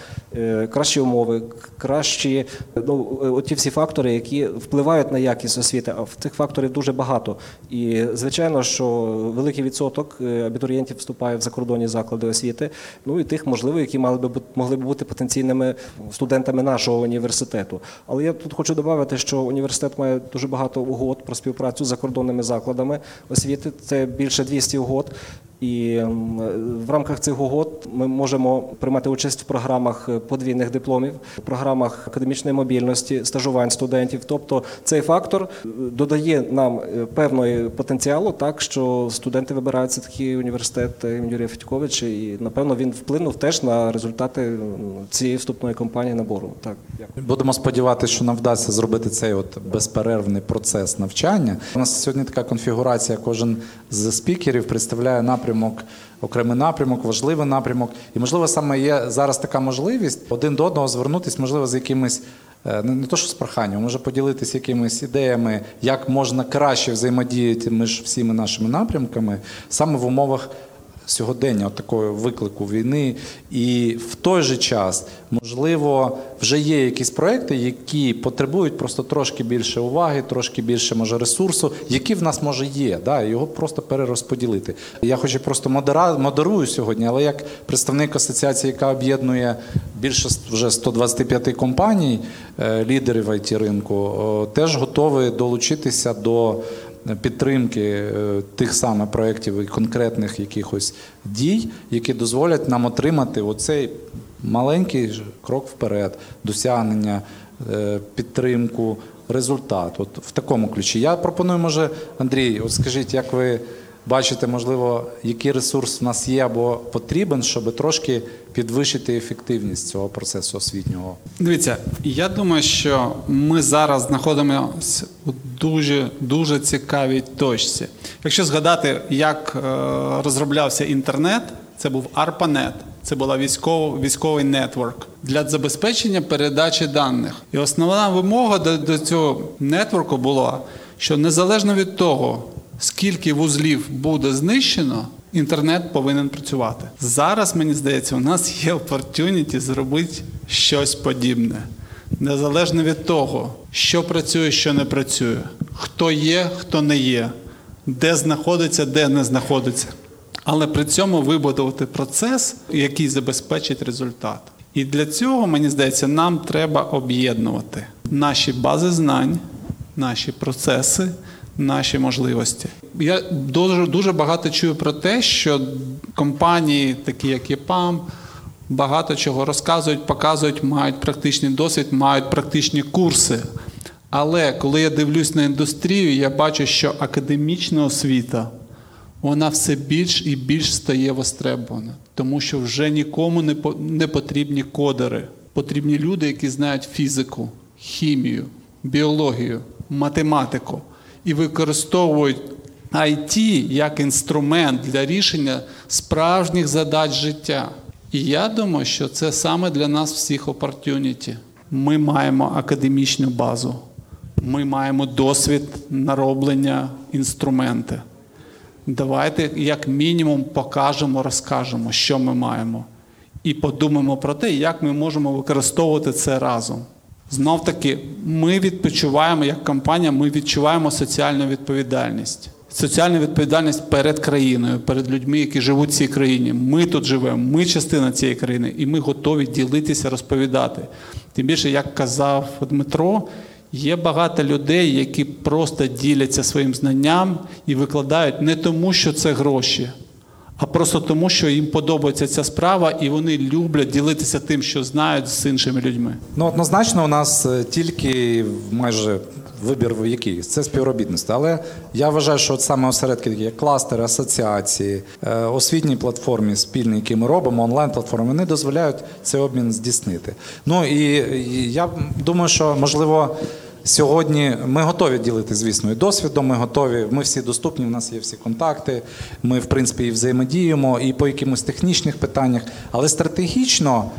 кращі умови, кращі ну, ті всі фактори, які впливають на якість освіти, а в цих факторів дуже багато. І звичайно, що великий відсоток е, абітурієнтів вступає в закордонні заклади освіти. Ну і тих, можливо, які мали би могли б бути потенційними студентами нашого університету. Але я тут хочу додати, що університет має дуже багато угод про співпрацю з закордонними закладами освіти. Це більше 200 угод. І в рамках цих угод ми можемо приймати участь в програмах е, подвійних дипломів, в програмах академічної мобільності, стажувань студентів. Тобто цей фактор е, додає нам е, певної потенціалу, так що студенти вибираються такий університет імені Юрія Федьковича, і напевно він вплинув теж на результати цієї вступної кампанії набору. Так, дякую. будемо сподіватися, що нам вдасться зробити цей от безперервний процес навчання. У нас сьогодні така конфігурація. Кожен з спікерів представляє напрямок, окремий напрямок, важливий напрямок. І, можливо, саме є зараз така можливість один до одного звернутися, можливо, з якимись. Е, не, не то, що з проханням, може поділитися якимись ідеями, як можна краще взаємодіяти між всіми нашими напрямками саме в умовах сьогодення, такого виклику війни, і в той же час, можливо, вже є якісь проекти, які потребують просто трошки більше уваги, трошки більше може ресурсу, які в нас може є, да, його просто перерозподілити. Я хочу просто модера, модерую сьогодні, але як представник асоціації, яка об'єднує більше вже 125 компаній, е, лідерів it ринку, теж готовий долучитися до підтримки е, тих самих проєктів і конкретних якихось дій, які дозволять нам отримати оцей маленький крок вперед, досягнення, е, підтримку, результат. От в такому ключі. Я пропоную, може, Андрій, от скажіть, як ви бачите, можливо, який ресурс в нас є або потрібен, щоб трошки підвищити ефективність цього процесу освітнього? Дивіться, я думаю, що ми зараз знаходимося у дуже дуже цікавій точці. Якщо згадати, як е, розроблявся інтернет, це був ARPANET. Це була військовий військовий нетворк для забезпечення передачі даних. І основна вимога до, до цього нетворку була, що незалежно від того, скільки вузлів буде знищено, інтернет повинен працювати. Зараз, мені здається, у нас є опортюніті зробити щось подібне. Незалежно від того, що працює, що не працює, хто є, хто не є, де знаходиться, де не знаходиться. Але при цьому вибудувати процес, який забезпечить результат. І для цього, мені здається, нам треба об'єднувати наші бази знань, наші процеси наші можливості. Я дуже дуже багато чую про те, що компанії, такі як ЄПАМ, багато чого розказують, показують, мають практичний досвід, мають практичні курси. Але коли я дивлюсь на індустрію, я бачу, що академічна освіта вона все більш і більш стає востребована, тому що вже нікому не потрібні кодери. Потрібні люди, які знають фізику, хімію, біологію, математику і використовують IT як інструмент для рішення справжніх задач життя. І я думаю, що це саме для нас всіх opportunity. Ми маємо академічну базу, ми маємо досвід нароблення інструменти. Давайте, як мінімум, покажемо, розкажемо, що ми маємо, і подумаємо про те, як ми можемо використовувати це разом. Знов таки, ми відпочиваємо як компанія, ми відчуваємо соціальну відповідальність. Соціальну відповідальність перед країною, перед людьми, які живуть в цій країні. Ми тут живемо, ми частина цієї країни, і ми готові ділитися, розповідати. Тим більше, як казав Дмитро, є багато людей, які просто діляться своїм знанням і викладають не тому, що це гроші а просто тому, що їм подобається ця справа, і вони люблять ділитися тим, що знають з іншими людьми. Ну однозначно, у нас е, тільки майже вибір який це співробітництво. Але я вважаю, що от саме осередки, такі кластери, асоціації, е, освітні платформи спільні, які ми робимо, онлайн платформи, вони дозволяють цей обмін здійснити. Ну і я думаю, що можливо. Сьогодні ми готові ділити, звісно, і досвідом. Ми готові. Ми всі доступні. У нас є всі контакти. Ми, в принципі, і взаємодіємо і по якимось технічних питаннях. Але стратегічно,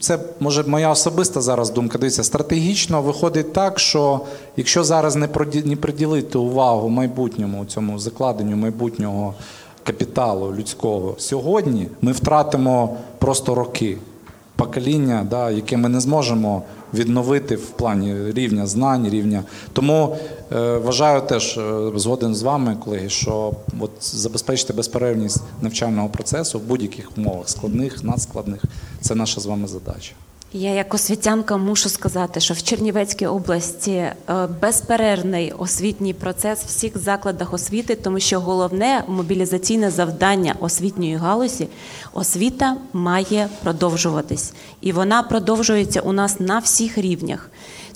це може моя особиста зараз думка. Дивіться, стратегічно виходить так, що якщо зараз не приділити увагу майбутньому цьому закладенню майбутнього капіталу людського сьогодні, ми втратимо просто роки покоління, да, яке ми не зможемо відновити в плані рівня знань, рівня. Тому е, вважаю теж е, згоден з вами, колеги, що от забезпечити безперервність навчального процесу в будь-яких умовах, складних, надскладних, це наша з вами задача. Я як освітянка мушу сказати, що в Чернівецькій області е, безперервний освітній процес в всіх закладах освіти, тому що головне мобілізаційне завдання освітньої галузі освіта має продовжуватись, і вона продовжується у нас на всіх рівнях.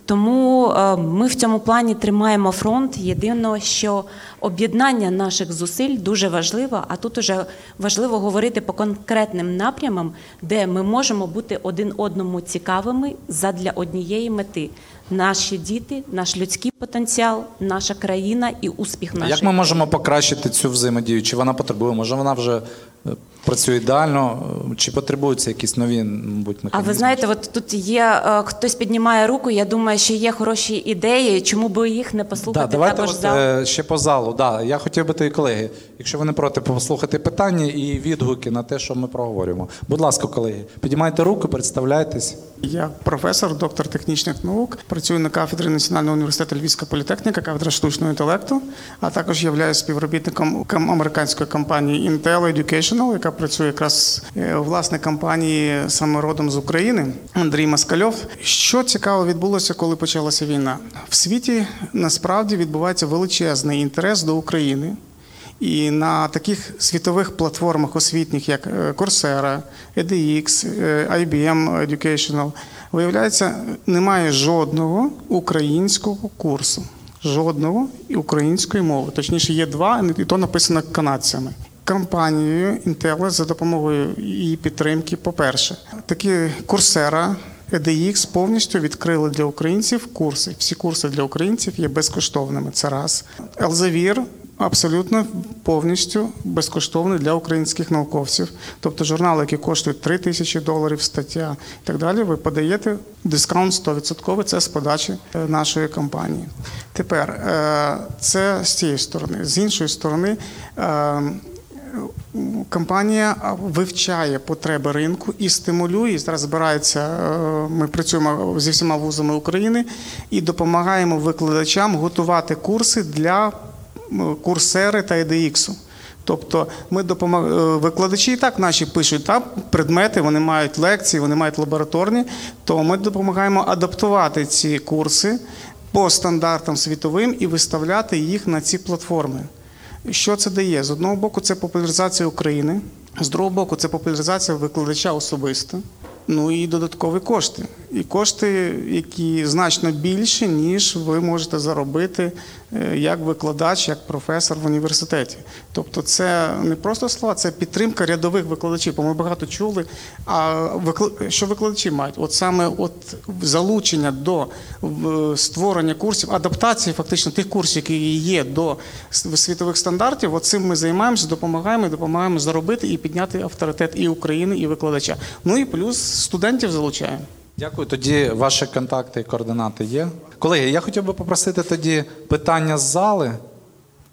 Тому е, ми в цьому плані тримаємо фронт. Єдине, що об'єднання наших зусиль дуже важливо, а тут уже важливо говорити по конкретним напрямам, де ми можемо бути один одному цікавими задля однієї мети: наші діти, наш людський потенціал, наша країна і успіх А нашої Як ми можемо покращити цю взаємодію? Чи вона потребує? Може вона вже е, працює ідеально, чи потребуються якісь нові, мабуть, А ви знаєте, от тут є е, хтось піднімає руку. Я думаю, що є хороші ідеї. Чому би їх не послухати Да, давайте також от, зал? е, ще по залу. Да, я хотів би тоді, колеги, якщо ви не проти, послухати питання і відгуки на те, що ми проговорюємо. Будь ласка, колеги, підіймайте руку, представляйтесь. Я професор, доктор технічних наук, працюю на кафедрі Національного університету Львівська політехніка, кафедра штучного інтелекту, а також являюсь співробітником кам- американської компанії Intel Educational, яка працює якраз е, у власне компанії саме родом з України, Андрій Маскальов. Що цікаво відбулося, коли почалася війна? В світі насправді відбувається величезний інтерес до України. І на таких світових платформах освітніх, як е, Coursera, edX, е, IBM Educational, виявляється, немає жодного українського курсу. Жодного української мови. Точніше, є два, і то написано канадцями. Компанією Intel за допомогою її підтримки, по-перше, такі Coursera, EDX повністю відкрили для українців курси. Всі курси для українців є безкоштовними. Це раз. Elsevier абсолютно повністю безкоштовний для українських науковців. Тобто журнали, які коштують 3 тисячі доларів, стаття і так далі, ви подаєте дискаунт 100%, це з подачі е, нашої компанії. Тепер е, це з цієї сторони. З іншої сторони. Е, Компанія вивчає потреби ринку і стимулює. Зараз збирається. е, Ми працюємо зі всіма вузами України і допомагаємо викладачам готувати курси для курсери та EDX. Тобто ми допомагаємо викладачі і так наші пишуть там предмети, вони мають лекції, вони мають лабораторні. То ми допомагаємо адаптувати ці курси по стандартам світовим і виставляти їх на ці платформи. Що це дає? З одного боку, це популяризація України, з другого боку, це популяризація викладача особисто. Ну і додаткові кошти. І кошти, які значно більше, ніж ви можете заробити як викладач, як професор в університеті. Тобто, це не просто слова, це підтримка рядових викладачів. Бо ми багато чули. А що викладачі мають? От саме от залучення до створення курсів, адаптації фактично тих курсів, які є до світових стандартів. От цим ми займаємося, допомагаємо, допомагаємо заробити і підняти авторитет і України, і викладача. Ну і плюс студентів залучаємо. Дякую. Тоді ваші контакти і координати є. Колеги, я хотів би попросити тоді питання з зали,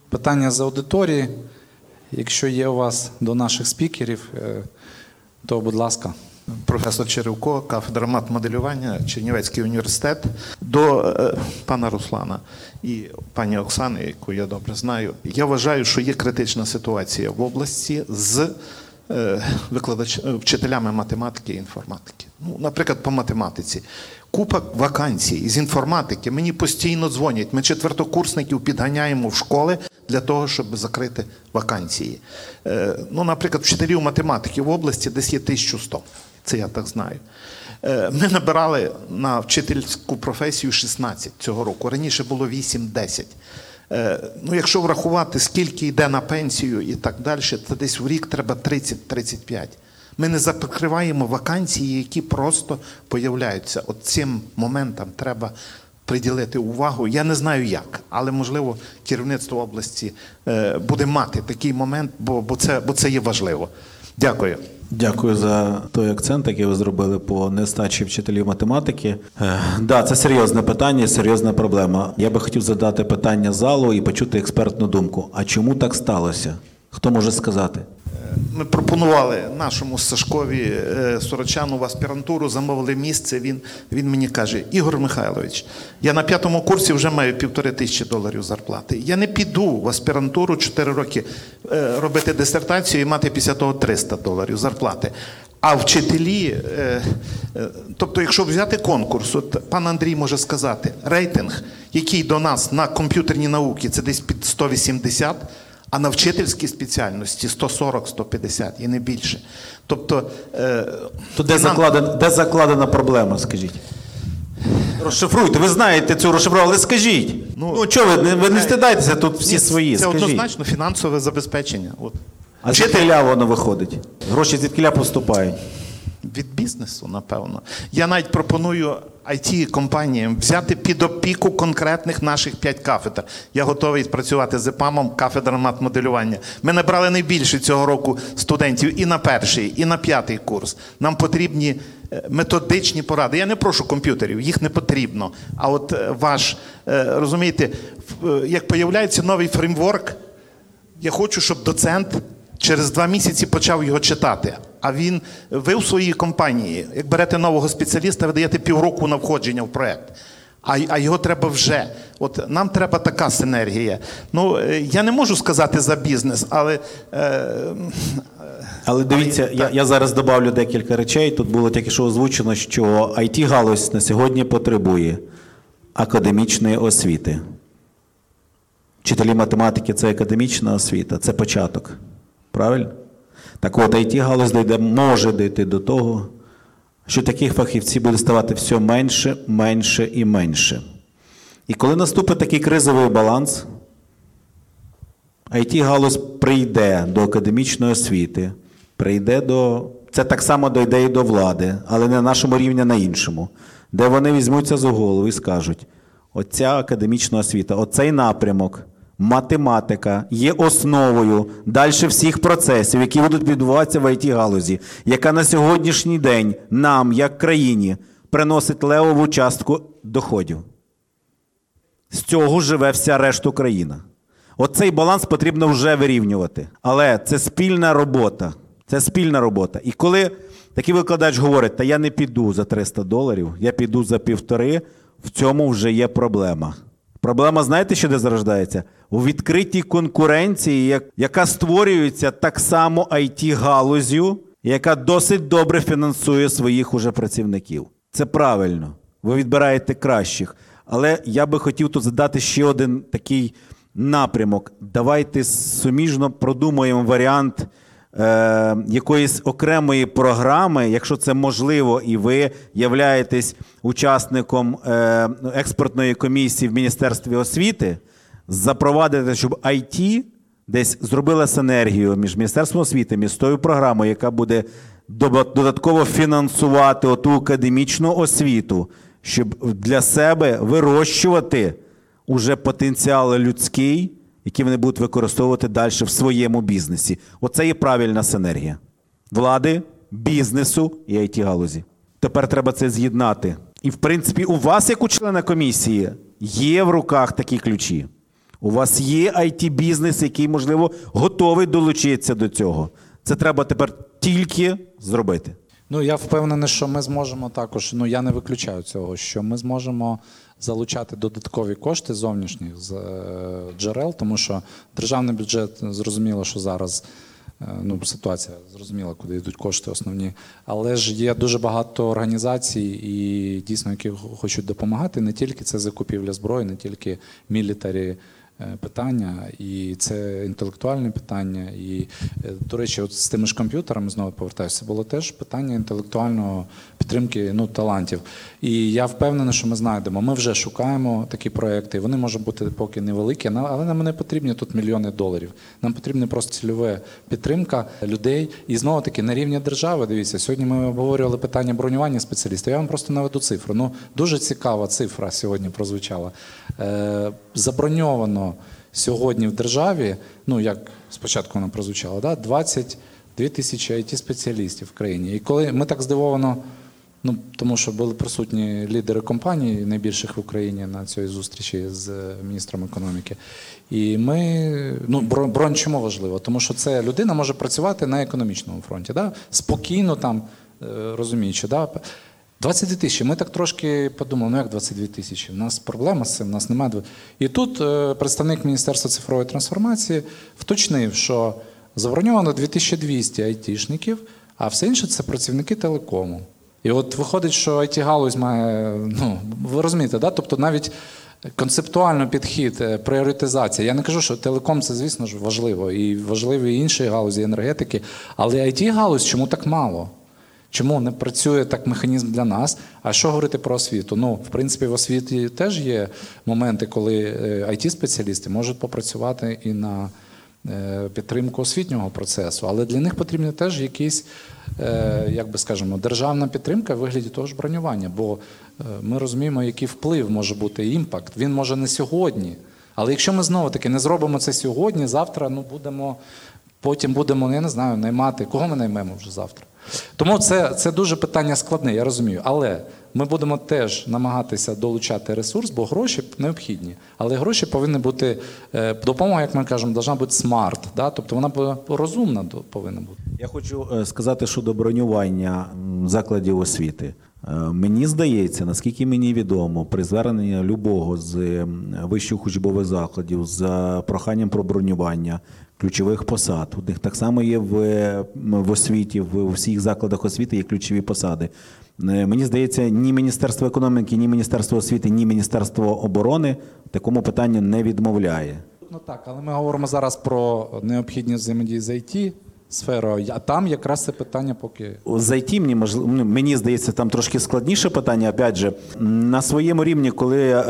питання з аудиторії. Якщо є у вас до наших спікерів, е, то будь ласка. Професор Черевко, кафедра матмоделювання, Чернівецький університет. До е, пана Руслана і пані Оксани, яку я добре знаю, я вважаю, що є критична ситуація в області з викладач, е, вчителями математики і інформатики. Ну, наприклад, по математиці. Купа вакансій з інформатики. Мені постійно дзвонять. Ми четвертокурсників підганяємо в школи для того, щоб закрити вакансії. Е, ну, наприклад, вчителів математики в області десь є 1100. Це я так знаю. Е, Ми набирали на вчительську професію 16 цього року. Раніше було 8-10. Е, Ну, якщо врахувати, скільки йде на пенсію і так далі, то десь в рік треба 30-35. Ми не закриваємо вакансії, які просто появляються. От цим моментам треба приділити увагу. Я не знаю як, але можливо керівництво області е, буде мати такий момент, бо, бо, це, бо це є важливо. Дякую. Дякую за той акцент, який ви зробили по нестачі вчителів математики. Е, да, це серйозне питання, серйозна проблема. Я би хотів задати питання залу і почути експертну думку. А чому так сталося? Хто може сказати? Ми пропонували нашому Сашкові е, Сорочану в аспірантуру, замовили місце. Він, він мені каже: Ігор Михайлович, я на п'ятому курсі вже маю півтори тисячі доларів зарплати. Я не піду в аспірантуру 4 роки е, робити дисертацію і мати після того 300 доларів зарплати. А вчителі, е, тобто, якщо взяти конкурс, от пан Андрій може сказати, рейтинг, який до нас на комп'ютерні науки, це десь під 180, а на вчительській спеціальності 140-150 і не більше. Тобто, е, То де нам- закладена, де закладена проблема, скажіть? Розшифруйте, ви знаєте цю розшифру, але скажіть. Ну, Ну, чого ви, не- ви не стидайтеся, тут всі ні, свої. Це скажіть. однозначно фінансове забезпечення. От. А звідкиля воно виходить? Гроші звідкиля поступають. Від бізнесу, напевно. Я навіть пропоную it компаніям взяти під опіку конкретних наших п'ять кафедр. Я готовий працювати з ЕПАМом, кафедра матмоделювання. Ми набрали найбільше цього року студентів і на перший, і на п'ятий курс. Нам потрібні е, методичні поради. Я не прошу комп'ютерів, їх не потрібно. А от е, ваш, е, розумієте, як появляється новий фреймворк, я хочу, щоб доцент через два місяці почав його читати. А він, ви в своїй компанії, як берете нового спеціаліста, ви даєте півроку на входження в проект. А, а його треба вже. От нам треба така синергія. Ну, е, я не можу сказати за бізнес, але е, Але дивіться, я, я зараз добавлю декілька речей. Тут було тільки що озвучено, що it галузь на сьогодні потребує академічної освіти. Вчителі математики це академічна освіта, це початок. Правильно? Так от, it галузь дійде, може дійти до того, що таких фахівців буде ставати все менше, менше і менше. І коли наступить такий кризовий баланс, it галузь прийде до академічної освіти, прийде до. Це так само дойде і до влади, але не на нашому рівні, а на іншому, де вони візьмуться за голову і скажуть: оця академічна освіта, оцей напрямок, математика є основою далі всіх процесів, які будуть відбуватися в it галузі, яка на сьогоднішній день нам, як країні, приносить левову частку доходів. З цього живе вся решта країна. Оцей баланс потрібно вже вирівнювати. Але це спільна робота. Це спільна робота. І коли такий викладач говорить, та я не піду за 300 доларів, я піду за півтори, в цьому вже є проблема. Проблема, знаєте, що де зарождається? У відкритій конкуренції, яка створюється так само IT-галузю, яка досить добре фінансує своїх уже працівників. Це правильно. Ви відбираєте кращих. Але я би хотів тут задати ще один такий напрямок. Давайте суміжно продумаємо варіант е, якоїсь окремої програми, якщо це можливо, і ви являєтесь учасником е, експортної комісії в Міністерстві освіти, запровадити, щоб IT десь зробила синергію між Міністерством освіти, містою програмою, яка буде додатково фінансувати оту академічну освіту, щоб для себе вирощувати уже потенціал людський, який вони будуть використовувати далі в своєму бізнесі. Оце є правильна синергія влади, бізнесу і it галузі. Тепер треба це з'єднати. І, в принципі, у вас, як у члена комісії, є в руках такі ключі. У вас є it бізнес який, можливо, готовий долучитися до цього. Це треба тепер тільки зробити. Ну, я впевнений, що ми зможемо також, ну я не виключаю цього, що ми зможемо залучати додаткові кошти зовнішніх з е, джерел, тому що державний бюджет зрозуміло, що зараз е, ну, ситуація зрозуміла, куди йдуть кошти основні. Але ж є дуже багато організацій, і дійсно, які хочуть допомагати. Не тільки це закупівля зброї, не тільки мілітарі питання, і це інтелектуальне питання. І, е, до речі, от з тими ж комп'ютерами знову повертаюся, було теж питання інтелектуального підтримки ну, талантів. І я впевнений, що ми знайдемо. Ми вже шукаємо такі проекти. Вони можуть бути поки невеликі, але нам не потрібні тут мільйони доларів. Нам потрібна просто цільова підтримка людей. І знову таки на рівні держави. Дивіться, сьогодні ми обговорювали питання бронювання спеціалістів. Я вам просто наведу цифру. Ну дуже цікава цифра сьогодні прозвучала. Е, сьогодні в державі. Ну як спочатку вона прозвучала, да? 22 тисячі it спеціалістів в країні. І коли ми так здивовано. Ну, тому що були присутні лідери компаній найбільших в Україні на цій зустрічі з е, міністром економіки. І ми ну бронь чому важливо? Тому що це людина може працювати на економічному фронті, да? спокійно там е, розуміючи. Да? 22 тисячі. Ми так трошки подумали, ну як 22 тисячі? У нас проблема з цим, у нас немає. І тут е, представник Міністерства цифрової трансформації вточнив, що заброньовано 2200 айтішників, а все інше це працівники телекому. І от виходить, що it галузь має, ну, ви розумієте, да? тобто навіть концептуально підхід, е, пріоритизація. Я не кажу, що телеком це, звісно ж, важливо, і важливі інші галузі енергетики, але it галузь чому так мало? Чому не працює так механізм для нас? А що говорити про освіту? Ну, в принципі, в освіті теж є моменти, коли it спеціалісти можуть попрацювати і на е, підтримку освітнього процесу, але для них потрібні теж якісь, е, як би скажемо, державна підтримка в вигляді того ж бронювання. Бо е, ми розуміємо, який вплив може бути impact. Він може не сьогодні. Але якщо ми знову таки не зробимо це сьогодні, завтра ну будемо потім будемо, я не знаю, наймати. Кого ми наймемо вже завтра? Тому це, це дуже питання складне, я розумію. Але ми будемо теж намагатися долучати ресурс, бо гроші необхідні. Але гроші повинні бути е, допомога, як ми кажемо, должна бути smart. Да? Тобто вона розумна повинна бути. Я хочу е, сказати щодо бронювання закладів освіти. Е, Мені здається, наскільки мені відомо, при зверненні любого з вищих учбових закладів за проханням про бронювання ключових посад. У них так само є в, в освіті, в усіх закладах освіти є ключові посади. Е, Мені здається, ні Міністерство економіки, ні Міністерство освіти, ні Міністерство оборони такому питанню не відмовляє. Ну так, але ми говоримо зараз про необхідність взаємодії з IT сферою, а там якраз це питання поки. Зайти мені можливо, ну, мені здається, там трошки складніше питання. Опять же, на своєму рівні, коли е,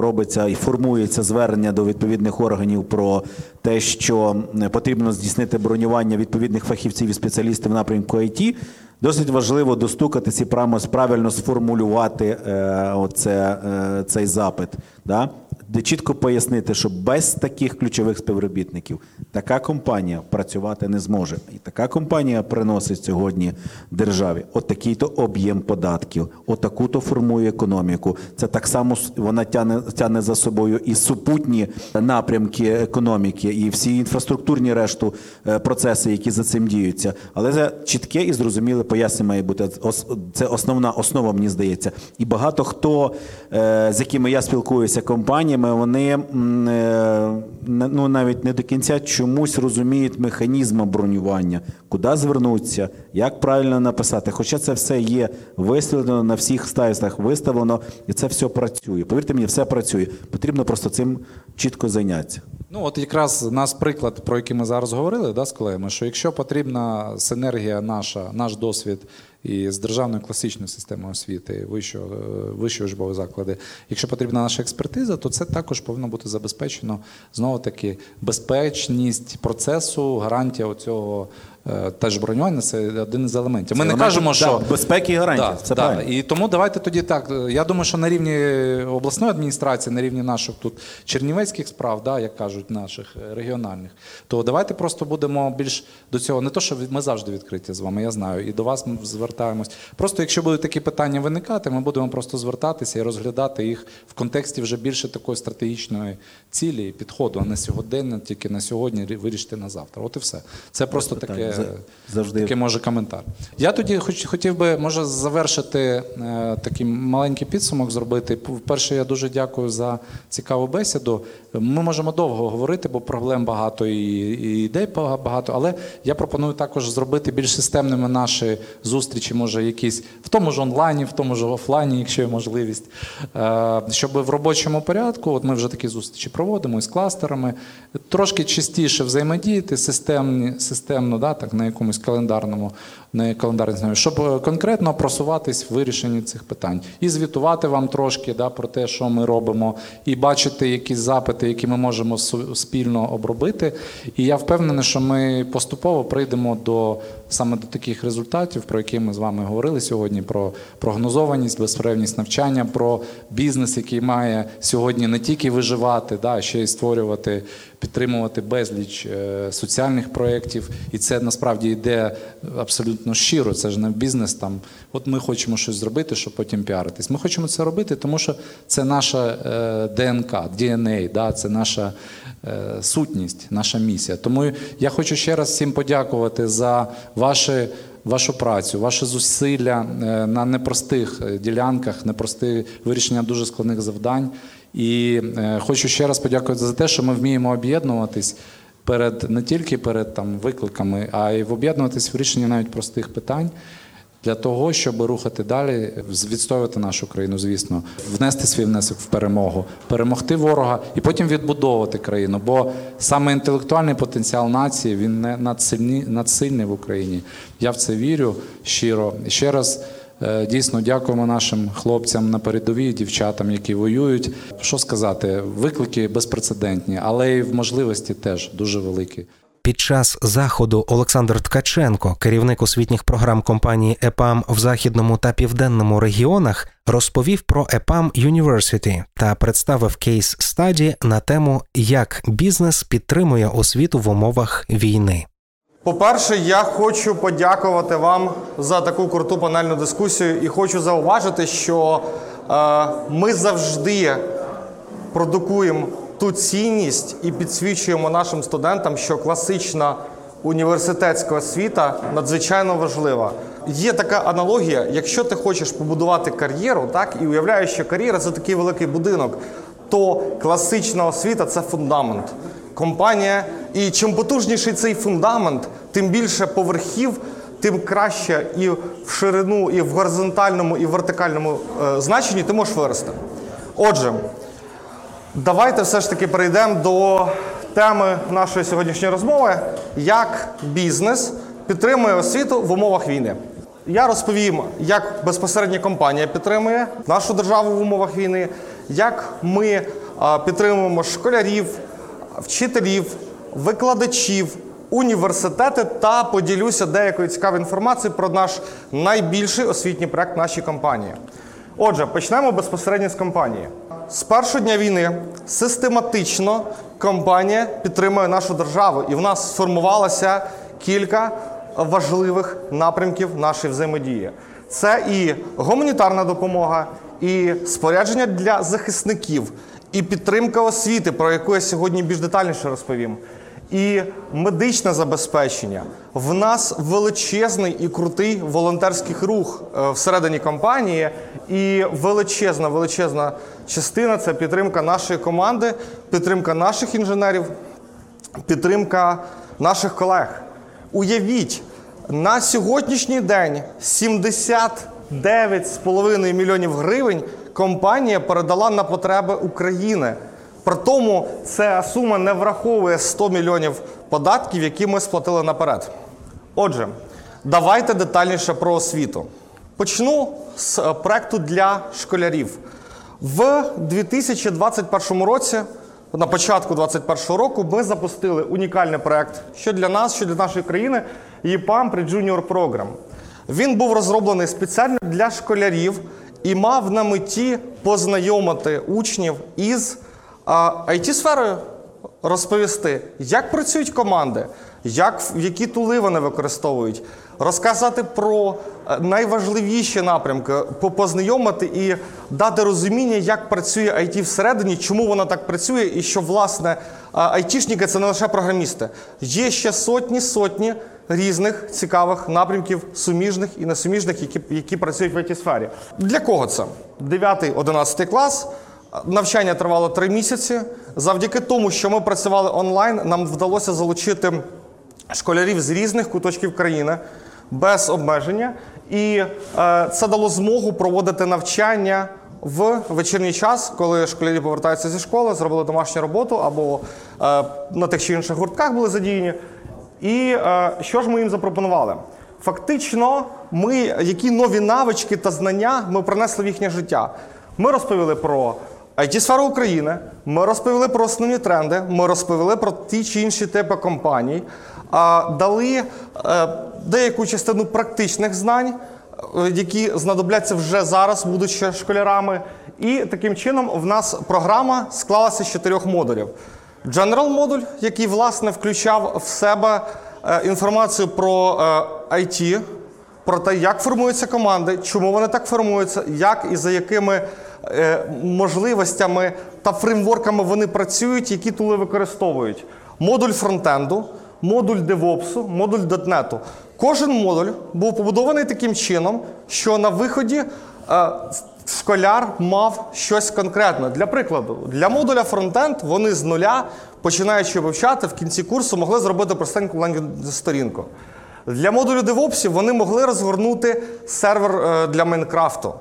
робиться і формується звернення до відповідних органів про те, що потрібно здійснити бронювання відповідних фахівців і спеціалістів в напрямку IT, досить важливо достукатися і правильно сформулювати е, оце, е, цей запит. Да? Де чітко пояснити, що без таких ключових співробітників така компанія працювати не зможе. І така компанія приносить сьогодні державі отакий-то об'єм податків, отаку-то формує економіку. Це так само вона тягне, тягне за собою і супутні напрямки економіки, і всі інфраструктурні решту е, процеси, які за цим діються. Але це чітке і зрозуміле пояснення має бути. Це основна основа, мені здається. І багато хто, е, з якими я спілкуюся, компаніями, вони е, ну, навіть не до кінця чомусь розуміють механізм бронювання, куди звернутися, як правильно написати. Хоча це все є виставлено на всіх стайстах, виставлено, і це все працює. Повірте мені, все працює. Потрібно просто цим чітко зайнятися. Ну, от якраз наш приклад, про який ми зараз говорили, да, з колегами, що якщо потрібна синергія наша, наш досвід і з державною класичною системою освіти, вищого, е, вищої учбові заклади, якщо потрібна наша експертиза, то це також повинно бути забезпечено знову таки безпечність процесу, гарантія оцього теж бронювання це один із елементів. Ми Це не елемент, кажемо, да, що безпеки і гарантії, Да, це да. правильно. І тому давайте тоді так. Я думаю, що на рівні обласної адміністрації, на рівні наших тут чернівецьких справ, да, як кажуть, наших е, регіональних, то давайте просто будемо більш до цього. Не то, що ми завжди відкриті з вами, я знаю, і до вас ми звертаємось. Просто якщо будуть такі питання виникати, ми будемо просто звертатися і розглядати їх в контексті вже більше такої стратегічної цілі і підходу, а не сьогодення, тільки на сьогодні вирішити на завтра. От і все. Це просто таке. Таке, завжди. такий може коментар. Я тоді хоч, хотів би, може, завершити е, такий маленький підсумок зробити. Перше, я дуже дякую за цікаву бесіду. Ми можемо довго говорити, бо проблем багато і, і ідей багато, але я пропоную також зробити більш системними наші зустрічі, може, якісь в тому ж онлайні, в тому ж офлайні, якщо є можливість, Е, щоб в робочому порядку, от ми вже такі зустрічі проводимо із кластерами, трошки частіше взаємодіяти системні, системно, да, так, на якомусь календарному, не календарній знаю, щоб е, конкретно просуватись в вирішенні цих питань. І звітувати вам трошки да, про те, що ми робимо, і бачити якісь запити, які ми можемо спільно обробити. І я впевнений, що ми поступово прийдемо до саме до таких результатів, про які ми з вами говорили сьогодні: про прогнозованість, безперервність навчання, про бізнес, який має сьогодні не тільки виживати, да, а ще й створювати, підтримувати безліч е, соціальних проєктів. І це насправді йде абсолютно щиро. Це ж не бізнес там. От ми хочемо щось зробити, щоб потім піаритись. Ми хочемо це робити, тому що це наша е, ДНК, DNA, да, це наша е, сутність, наша місія. Тому я хочу ще раз всім подякувати за ваші. Вашу працю, ваші зусилля е, на непростих е, ділянках, непросте вирішення дуже складних завдань. І е, хочу ще раз подякувати за те, що ми вміємо об'єднуватись перед не тільки перед там викликами, а й в об'єднуватись в рішенні навіть простих питань для того, щоб рухати далі, відстоювати нашу країну, звісно, внести свій внесок в перемогу, перемогти ворога і потім відбудовувати країну. Бо саме інтелектуальний потенціал нації він не надсильний, надсильний в Україні. Я в це вірю щиро. Ще раз. Е, Дійсно, дякуємо нашим хлопцям на передовій, дівчатам, які воюють. Що сказати, виклики безпрецедентні, але й в можливості теж дуже великі. Під час заходу Олександр Ткаченко, керівник освітніх програм компанії ЕПАМ в західному та південному регіонах, розповів про ЕПАМ University та представив кейс стаді на тему, як бізнес підтримує освіту в умовах війни. По-перше, я хочу подякувати вам за таку круту панельну дискусію і хочу зауважити, що е, ми завжди продукуємо ту цінність і підсвічуємо нашим студентам, що класична університетська освіта надзвичайно важлива. Є така аналогія: якщо ти хочеш побудувати кар'єру, так і уявляєш, що кар'єра це такий великий будинок, то класична освіта це фундамент. Компанія, і чим потужніший цей фундамент, тим більше поверхів, тим краще і в ширину, і в горизонтальному, і в вертикальному е, значенні ти можеш вирости. Отже, давайте все ж таки перейдемо до теми нашої сьогоднішньої розмови: як бізнес підтримує освіту в умовах війни. Я розповім, як безпосередньо компанія підтримує нашу державу в умовах війни, як ми підтримуємо школярів, вчителів, викладачів, університети та поділюся деякою цікавою інформацією про наш найбільший освітній проект нашій компанії. Отже, почнемо безпосередньо з компанії. З першого дня війни систематично компанія підтримує нашу державу, і в нас сформувалося кілька важливих напрямків нашої взаємодії. Це і гуманітарна допомога, і спорядження для захисників, і підтримка освіти, про яку я сьогодні більш детальніше розповім. І медичне забезпечення. В нас величезний і крутий волонтерський рух е, всередині компанії, і величезна, величезна частина це підтримка нашої команди, підтримка наших інженерів, підтримка наших колег. Уявіть, на сьогоднішній день 79,5 мільйонів гривень компанія передала на потреби України. При тому ця сума не враховує 100 мільйонів податків, які ми сплатили наперед. Отже, давайте детальніше про освіту. Почну з е, проекту для школярів. В 2021 році, на початку 2021 року, ми запустили унікальний проект, що для нас, що для нашої країни, ЄПАМ при Junior Program. Він був розроблений спеціально для школярів і мав на меті познайомити учнів із it сферою. Розповісти, як працюють команди, як, які тули вони використовують, розказати про найважливіші напрямки, познайомити і дати розуміння, як працює IT всередині, чому вона так працює, і що власне е, айтішники це не лише програмісти. Є ще сотні сотні різних цікавих напрямків, суміжних і несуміжних, які, які працюють в it сфері. Для кого це? 9-11 клас. Навчання тривало три місяці. Завдяки тому, що ми працювали онлайн, нам вдалося залучити школярів з різних куточків країни без обмеження. І е, це дало змогу проводити навчання в вечірній час, коли школярі повертаються зі школи, зробили домашню роботу або е, на тих чи інших гуртках були задіяні. І е, що ж ми їм запропонували? Фактично, ми які нові навички та знання ми принесли в їхнє життя. Ми розповіли про it сферу України, ми розповіли про основні тренди, ми розповіли про ті чи інші типи компаній, дали е, деяку частину практичних знань, е, які знадобляться вже зараз, будучи школярами. І таким чином в нас програма склалася з чотирьох модулів. General модуль, який власне включав в себе е, інформацію про IT, про те, як формуються команди, чому вони так формуються, як і за якими можливостями та фреймворками вони працюють, які тули використовують. Модуль фронтенду, модуль DevOps, модуль .NET. Кожен модуль був побудований таким чином, що на виході е, школяр мав щось конкретне. Для прикладу, для модуля фронтенд вони з нуля, починаючи вивчати, в кінці курсу могли зробити простеньку лендінг-сторінку. Для модулю DevOps вони могли розгорнути сервер е, для Майнкрафту.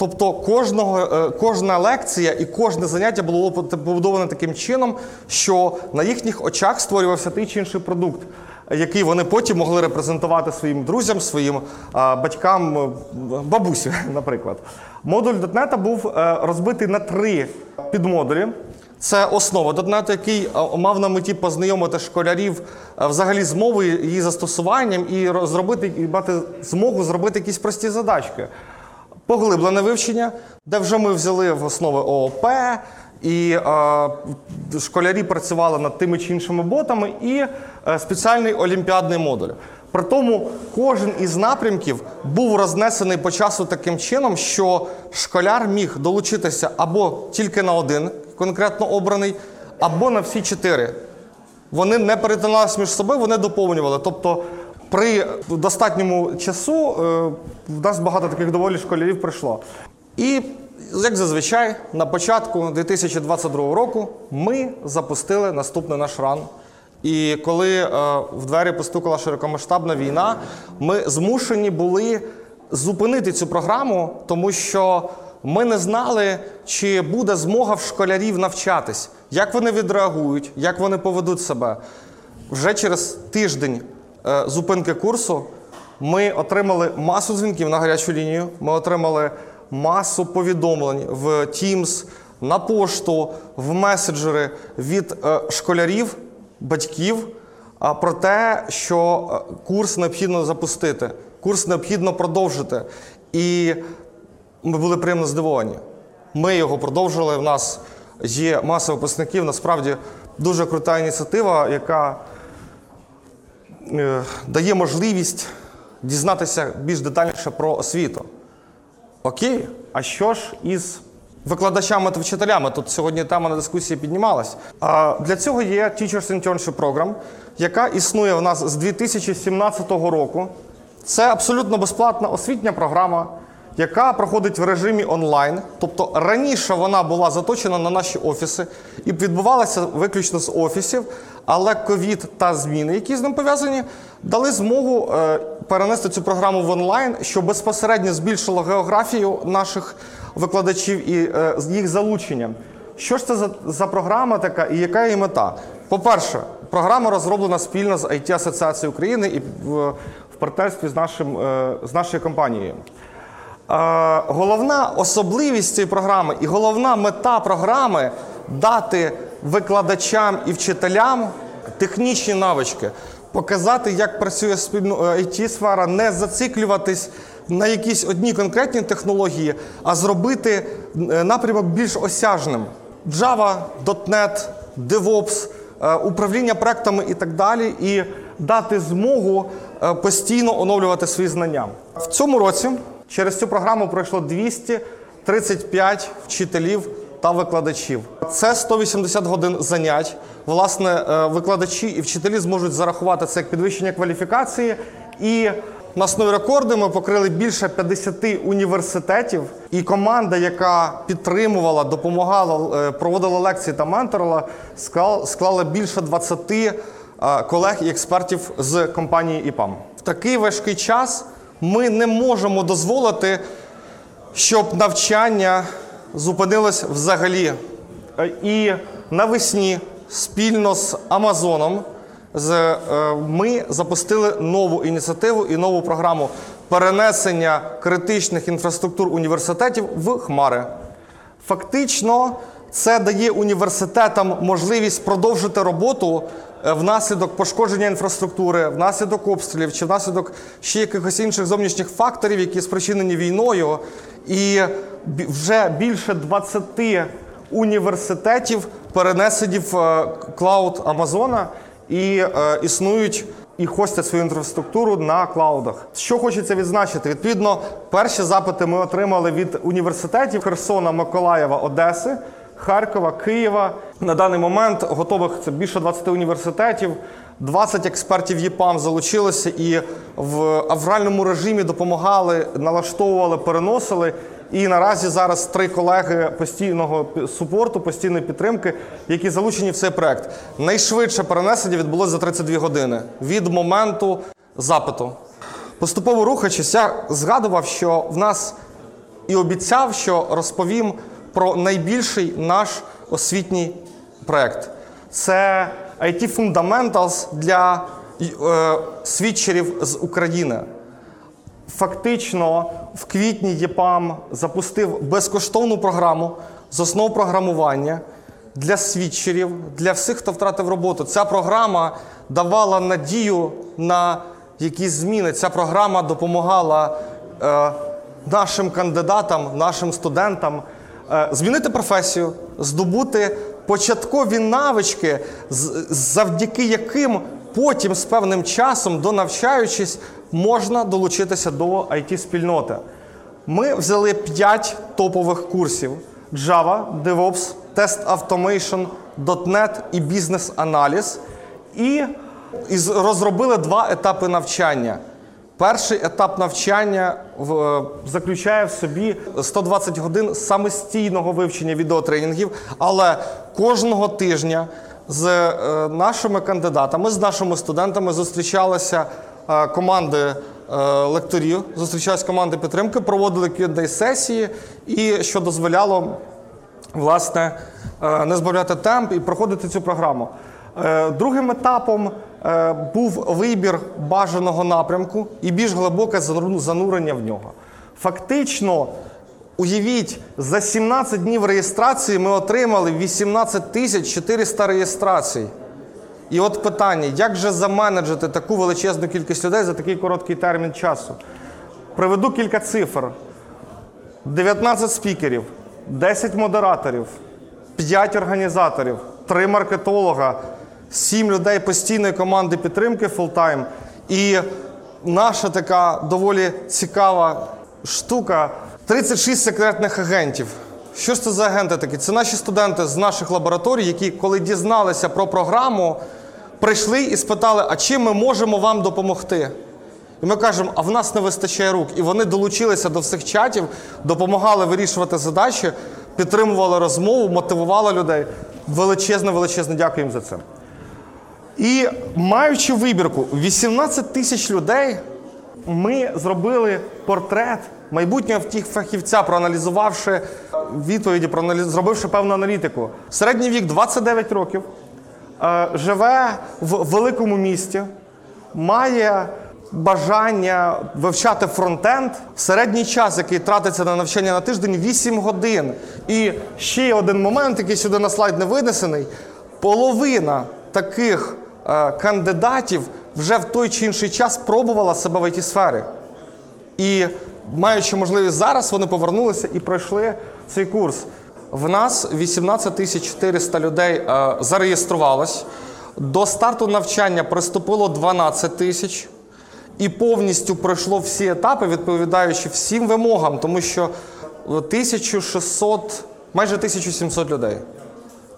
Тобто кожного, е, кожна лекція і кожне заняття було побудоване таким чином, що на їхніх очах створювався той чи інший продукт, який вони потім могли репрезентувати своїм друзям, своїм е, батькам, е, бабусі, (laughs) наприклад. Модуль .NET був розбитий на три підмодулі. Це основа .NET, який мав на меті познайомити школярів взагалі з мовою, її застосуванням і зробити і мати змогу зробити якісь прості задачки. Поглиблене вивчення, де вже ми взяли в основи ООП, і е, школярі працювали над тими чи іншими ботами, і е, спеціальний олімпіадний модуль. При тому кожен із напрямків був рознесений по часу таким чином, що школяр міг долучитися або тільки на один конкретно обраний, або на всі чотири. Вони не перетиналися між собою, вони доповнювали. Тобто, при достатньому часу е, в нас багато таких доволі школярів прийшло. І, як зазвичай, на початку 2022 року ми запустили наступний наш ран. І коли е, в двері постукала широкомасштабна війна, ми змушені були зупинити цю програму, тому що ми не знали, чи буде змога в школярів навчатись, як вони відреагують, як вони поведуть себе. Вже через тиждень зупинки курсу ми отримали масу дзвінків на гарячу лінію. Ми отримали масу повідомлень в Teams, на пошту, в меседжери від е, школярів, батьків про те, що е, курс необхідно запустити, курс необхідно продовжити. І ми були приємно здивовані. Ми його продовжили. В нас є маса випускників. Насправді дуже крута ініціатива, яка е, дає можливість дізнатися більш детальніше про освіту. Окей, а що ж із викладачами та вчителями? Тут сьогодні тема на дискусії піднімалась. Для цього є Teachers Internship Program, яка існує в нас з 2017 року. Це абсолютно безплатна освітня програма, яка проходить в режимі онлайн. Тобто раніше вона була заточена на наші офіси і відбувалася виключно з офісів, але ковід та зміни, які з ним пов'язані, дали змогу е, перенести цю програму в онлайн, що безпосередньо збільшило географію наших викладачів і е, їх залучення. Що ж це за, за програма така і яка її мета? По-перше, програма розроблена спільно з it Асоціацією України і в, в партнерстві з, нашим, е, з нашою компанією. Е, Головна особливість цієї програми і головна мета програми дати викладачам і вчителям технічні навички, показати, як працює it сфера не зациклюватись на якісь одні конкретні технології, а зробити е, напрямок більш осяжним. Java, .NET, DevOps, е, управління проектами і так далі. І дати змогу е, постійно оновлювати свої знання. В цьому році через цю програму пройшло 235 вчителів та викладачів. Це 180 годин занять. Власне, е, викладачі і вчителі зможуть зарахувати це як підвищення кваліфікації. І на основі рекорду ми покрили більше 50 університетів. І команда, яка підтримувала, допомагала, е, проводила лекції та менторила, склала- більше 20 е, колег і експертів з компанії ІПАМ. В такий важкий час ми не можемо дозволити щоб навчання зупинилось взагалі. Е, І навесні спільно з Амазоном е, ми запустили нову ініціативу і нову програму перенесення критичних інфраструктур університетів в хмари. Фактично, це дає університетам можливість продовжити роботу е, внаслідок пошкодження інфраструктури, внаслідок обстрілів чи внаслідок ще якихось інших зовнішніх факторів, які спричинені війною. І вже більше 20 університетів перенесені в е, клауд Амазона і е, існують і хостять свою інфраструктуру на клаудах. Що хочеться відзначити? Відповідно, перші запити ми отримали від університетів Херсона, Миколаєва, Одеси, Харкова, Києва. На даний момент готових це більше 20 університетів. 20 експертів ЄПАМ залучилися і в авральному режимі допомагали, налаштовували, переносили. І наразі зараз три колеги постійного супорту, постійної підтримки, які залучені в цей проект. Найшвидше перенесення відбулося за 32 години від моменту запиту. Поступово рухаючись, я згадував, що в нас і обіцяв, що розповім про найбільший наш освітній проект. Це IT Fundamentals для е, свідчерів з України. Фактично, в квітні ЄПАМ запустив безкоштовну програму з основ програмування для свідчерів, для всіх, хто втратив роботу. Ця програма давала надію на якісь зміни. Ця програма допомагала е, нашим кандидатам, нашим студентам е, змінити професію, здобути початкові навички, завдяки яким потім з певним часом, донавчаючись, можна долучитися до it спільноти Ми взяли 5 топових курсів: Java, DevOps, Test Automation, .NET і бізнес-аналіз. І розробили два етапи навчання. Перший етап навчання е, заключає в собі 120 годин самостійного вивчення відеотренінгів, але кожного тижня з е, нашими кандидатами, з нашими студентами зустрічалися е, команди лекторів, зустрічалися команди підтримки, проводили qa сесії і що дозволяло власне, не збавляти темп і проходити цю програму. Другим етапом був вибір бажаного напрямку і більш глибоке занурення в нього. Фактично, уявіть, за 17 днів реєстрації ми отримали 18 тисяч 400 реєстрацій. І от питання: як же заменеджити таку величезну кількість людей за такий короткий термін часу? Приведу кілька цифр. 19 спікерів, 10 модераторів, 5 організаторів, 3 маркетолога, 7 людей постійної команди підтримки full-time. І наша така доволі цікава штука 36 секретних агентів. Що ж це за агенти такі? Це наші студенти з наших лабораторій, які, коли дізналися про програму, прийшли і спитали, а чим ми можемо вам допомогти? І ми кажемо, а в нас не вистачає рук. І вони долучилися до всіх чатів, допомагали вирішувати задачі, підтримували розмову, мотивували людей. Величезне, величезне дякую їм за це. І маючи вибірку 18 тисяч людей, ми зробили портрет майбутнього фахівця, проаналізувавши відповіді, зробивши певну аналітику. Середній вік 29 років, е, живе в великому місті, має бажання вивчати фронтенд. Середній час, який тратиться на навчання на тиждень, 8 годин. І ще один момент, який сюди на слайд не винесений. Половина таких кандидатів вже в той чи інший час пробувала себе в it сфері. І маючи можливість зараз, вони повернулися і пройшли цей курс. В нас 18 тисяч 400 людей е, зареєструвалось. До старту навчання приступило 12 тисяч і повністю пройшло всі етапи, відповідаючи всім вимогам, тому що 1600, майже 1700 людей.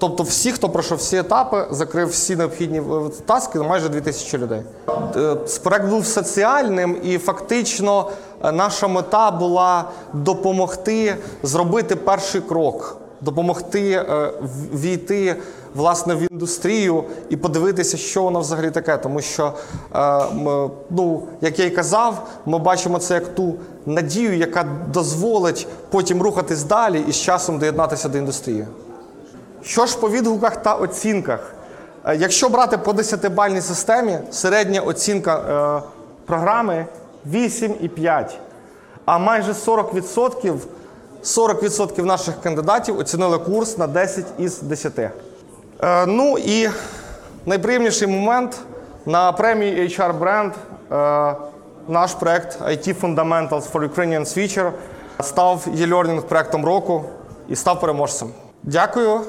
Тобто всі, хто пройшов всі етапи, закрив всі необхідні е, таски, майже 2000 людей. Е, Проект був соціальним, і фактично е, наша мета була допомогти зробити перший крок, допомогти е, війти власне в індустрію і подивитися, що воно взагалі таке. Тому що, е, ну, як я й казав, ми бачимо це як ту надію, яка дозволить потім рухатись далі і з часом доєднатися до індустрії. Що ж по відгуках та оцінках? Е, Якщо брати по 10-бальній системі, середня оцінка е, програми 8,5. А майже 40%, 40% наших кандидатів оцінили курс на 10 із 10. Е, ну і найприємніший момент на премії HR Brand наш проект IT Fundamentals for Ukrainian Future став e-learning проектом року і став переможцем. Дякую.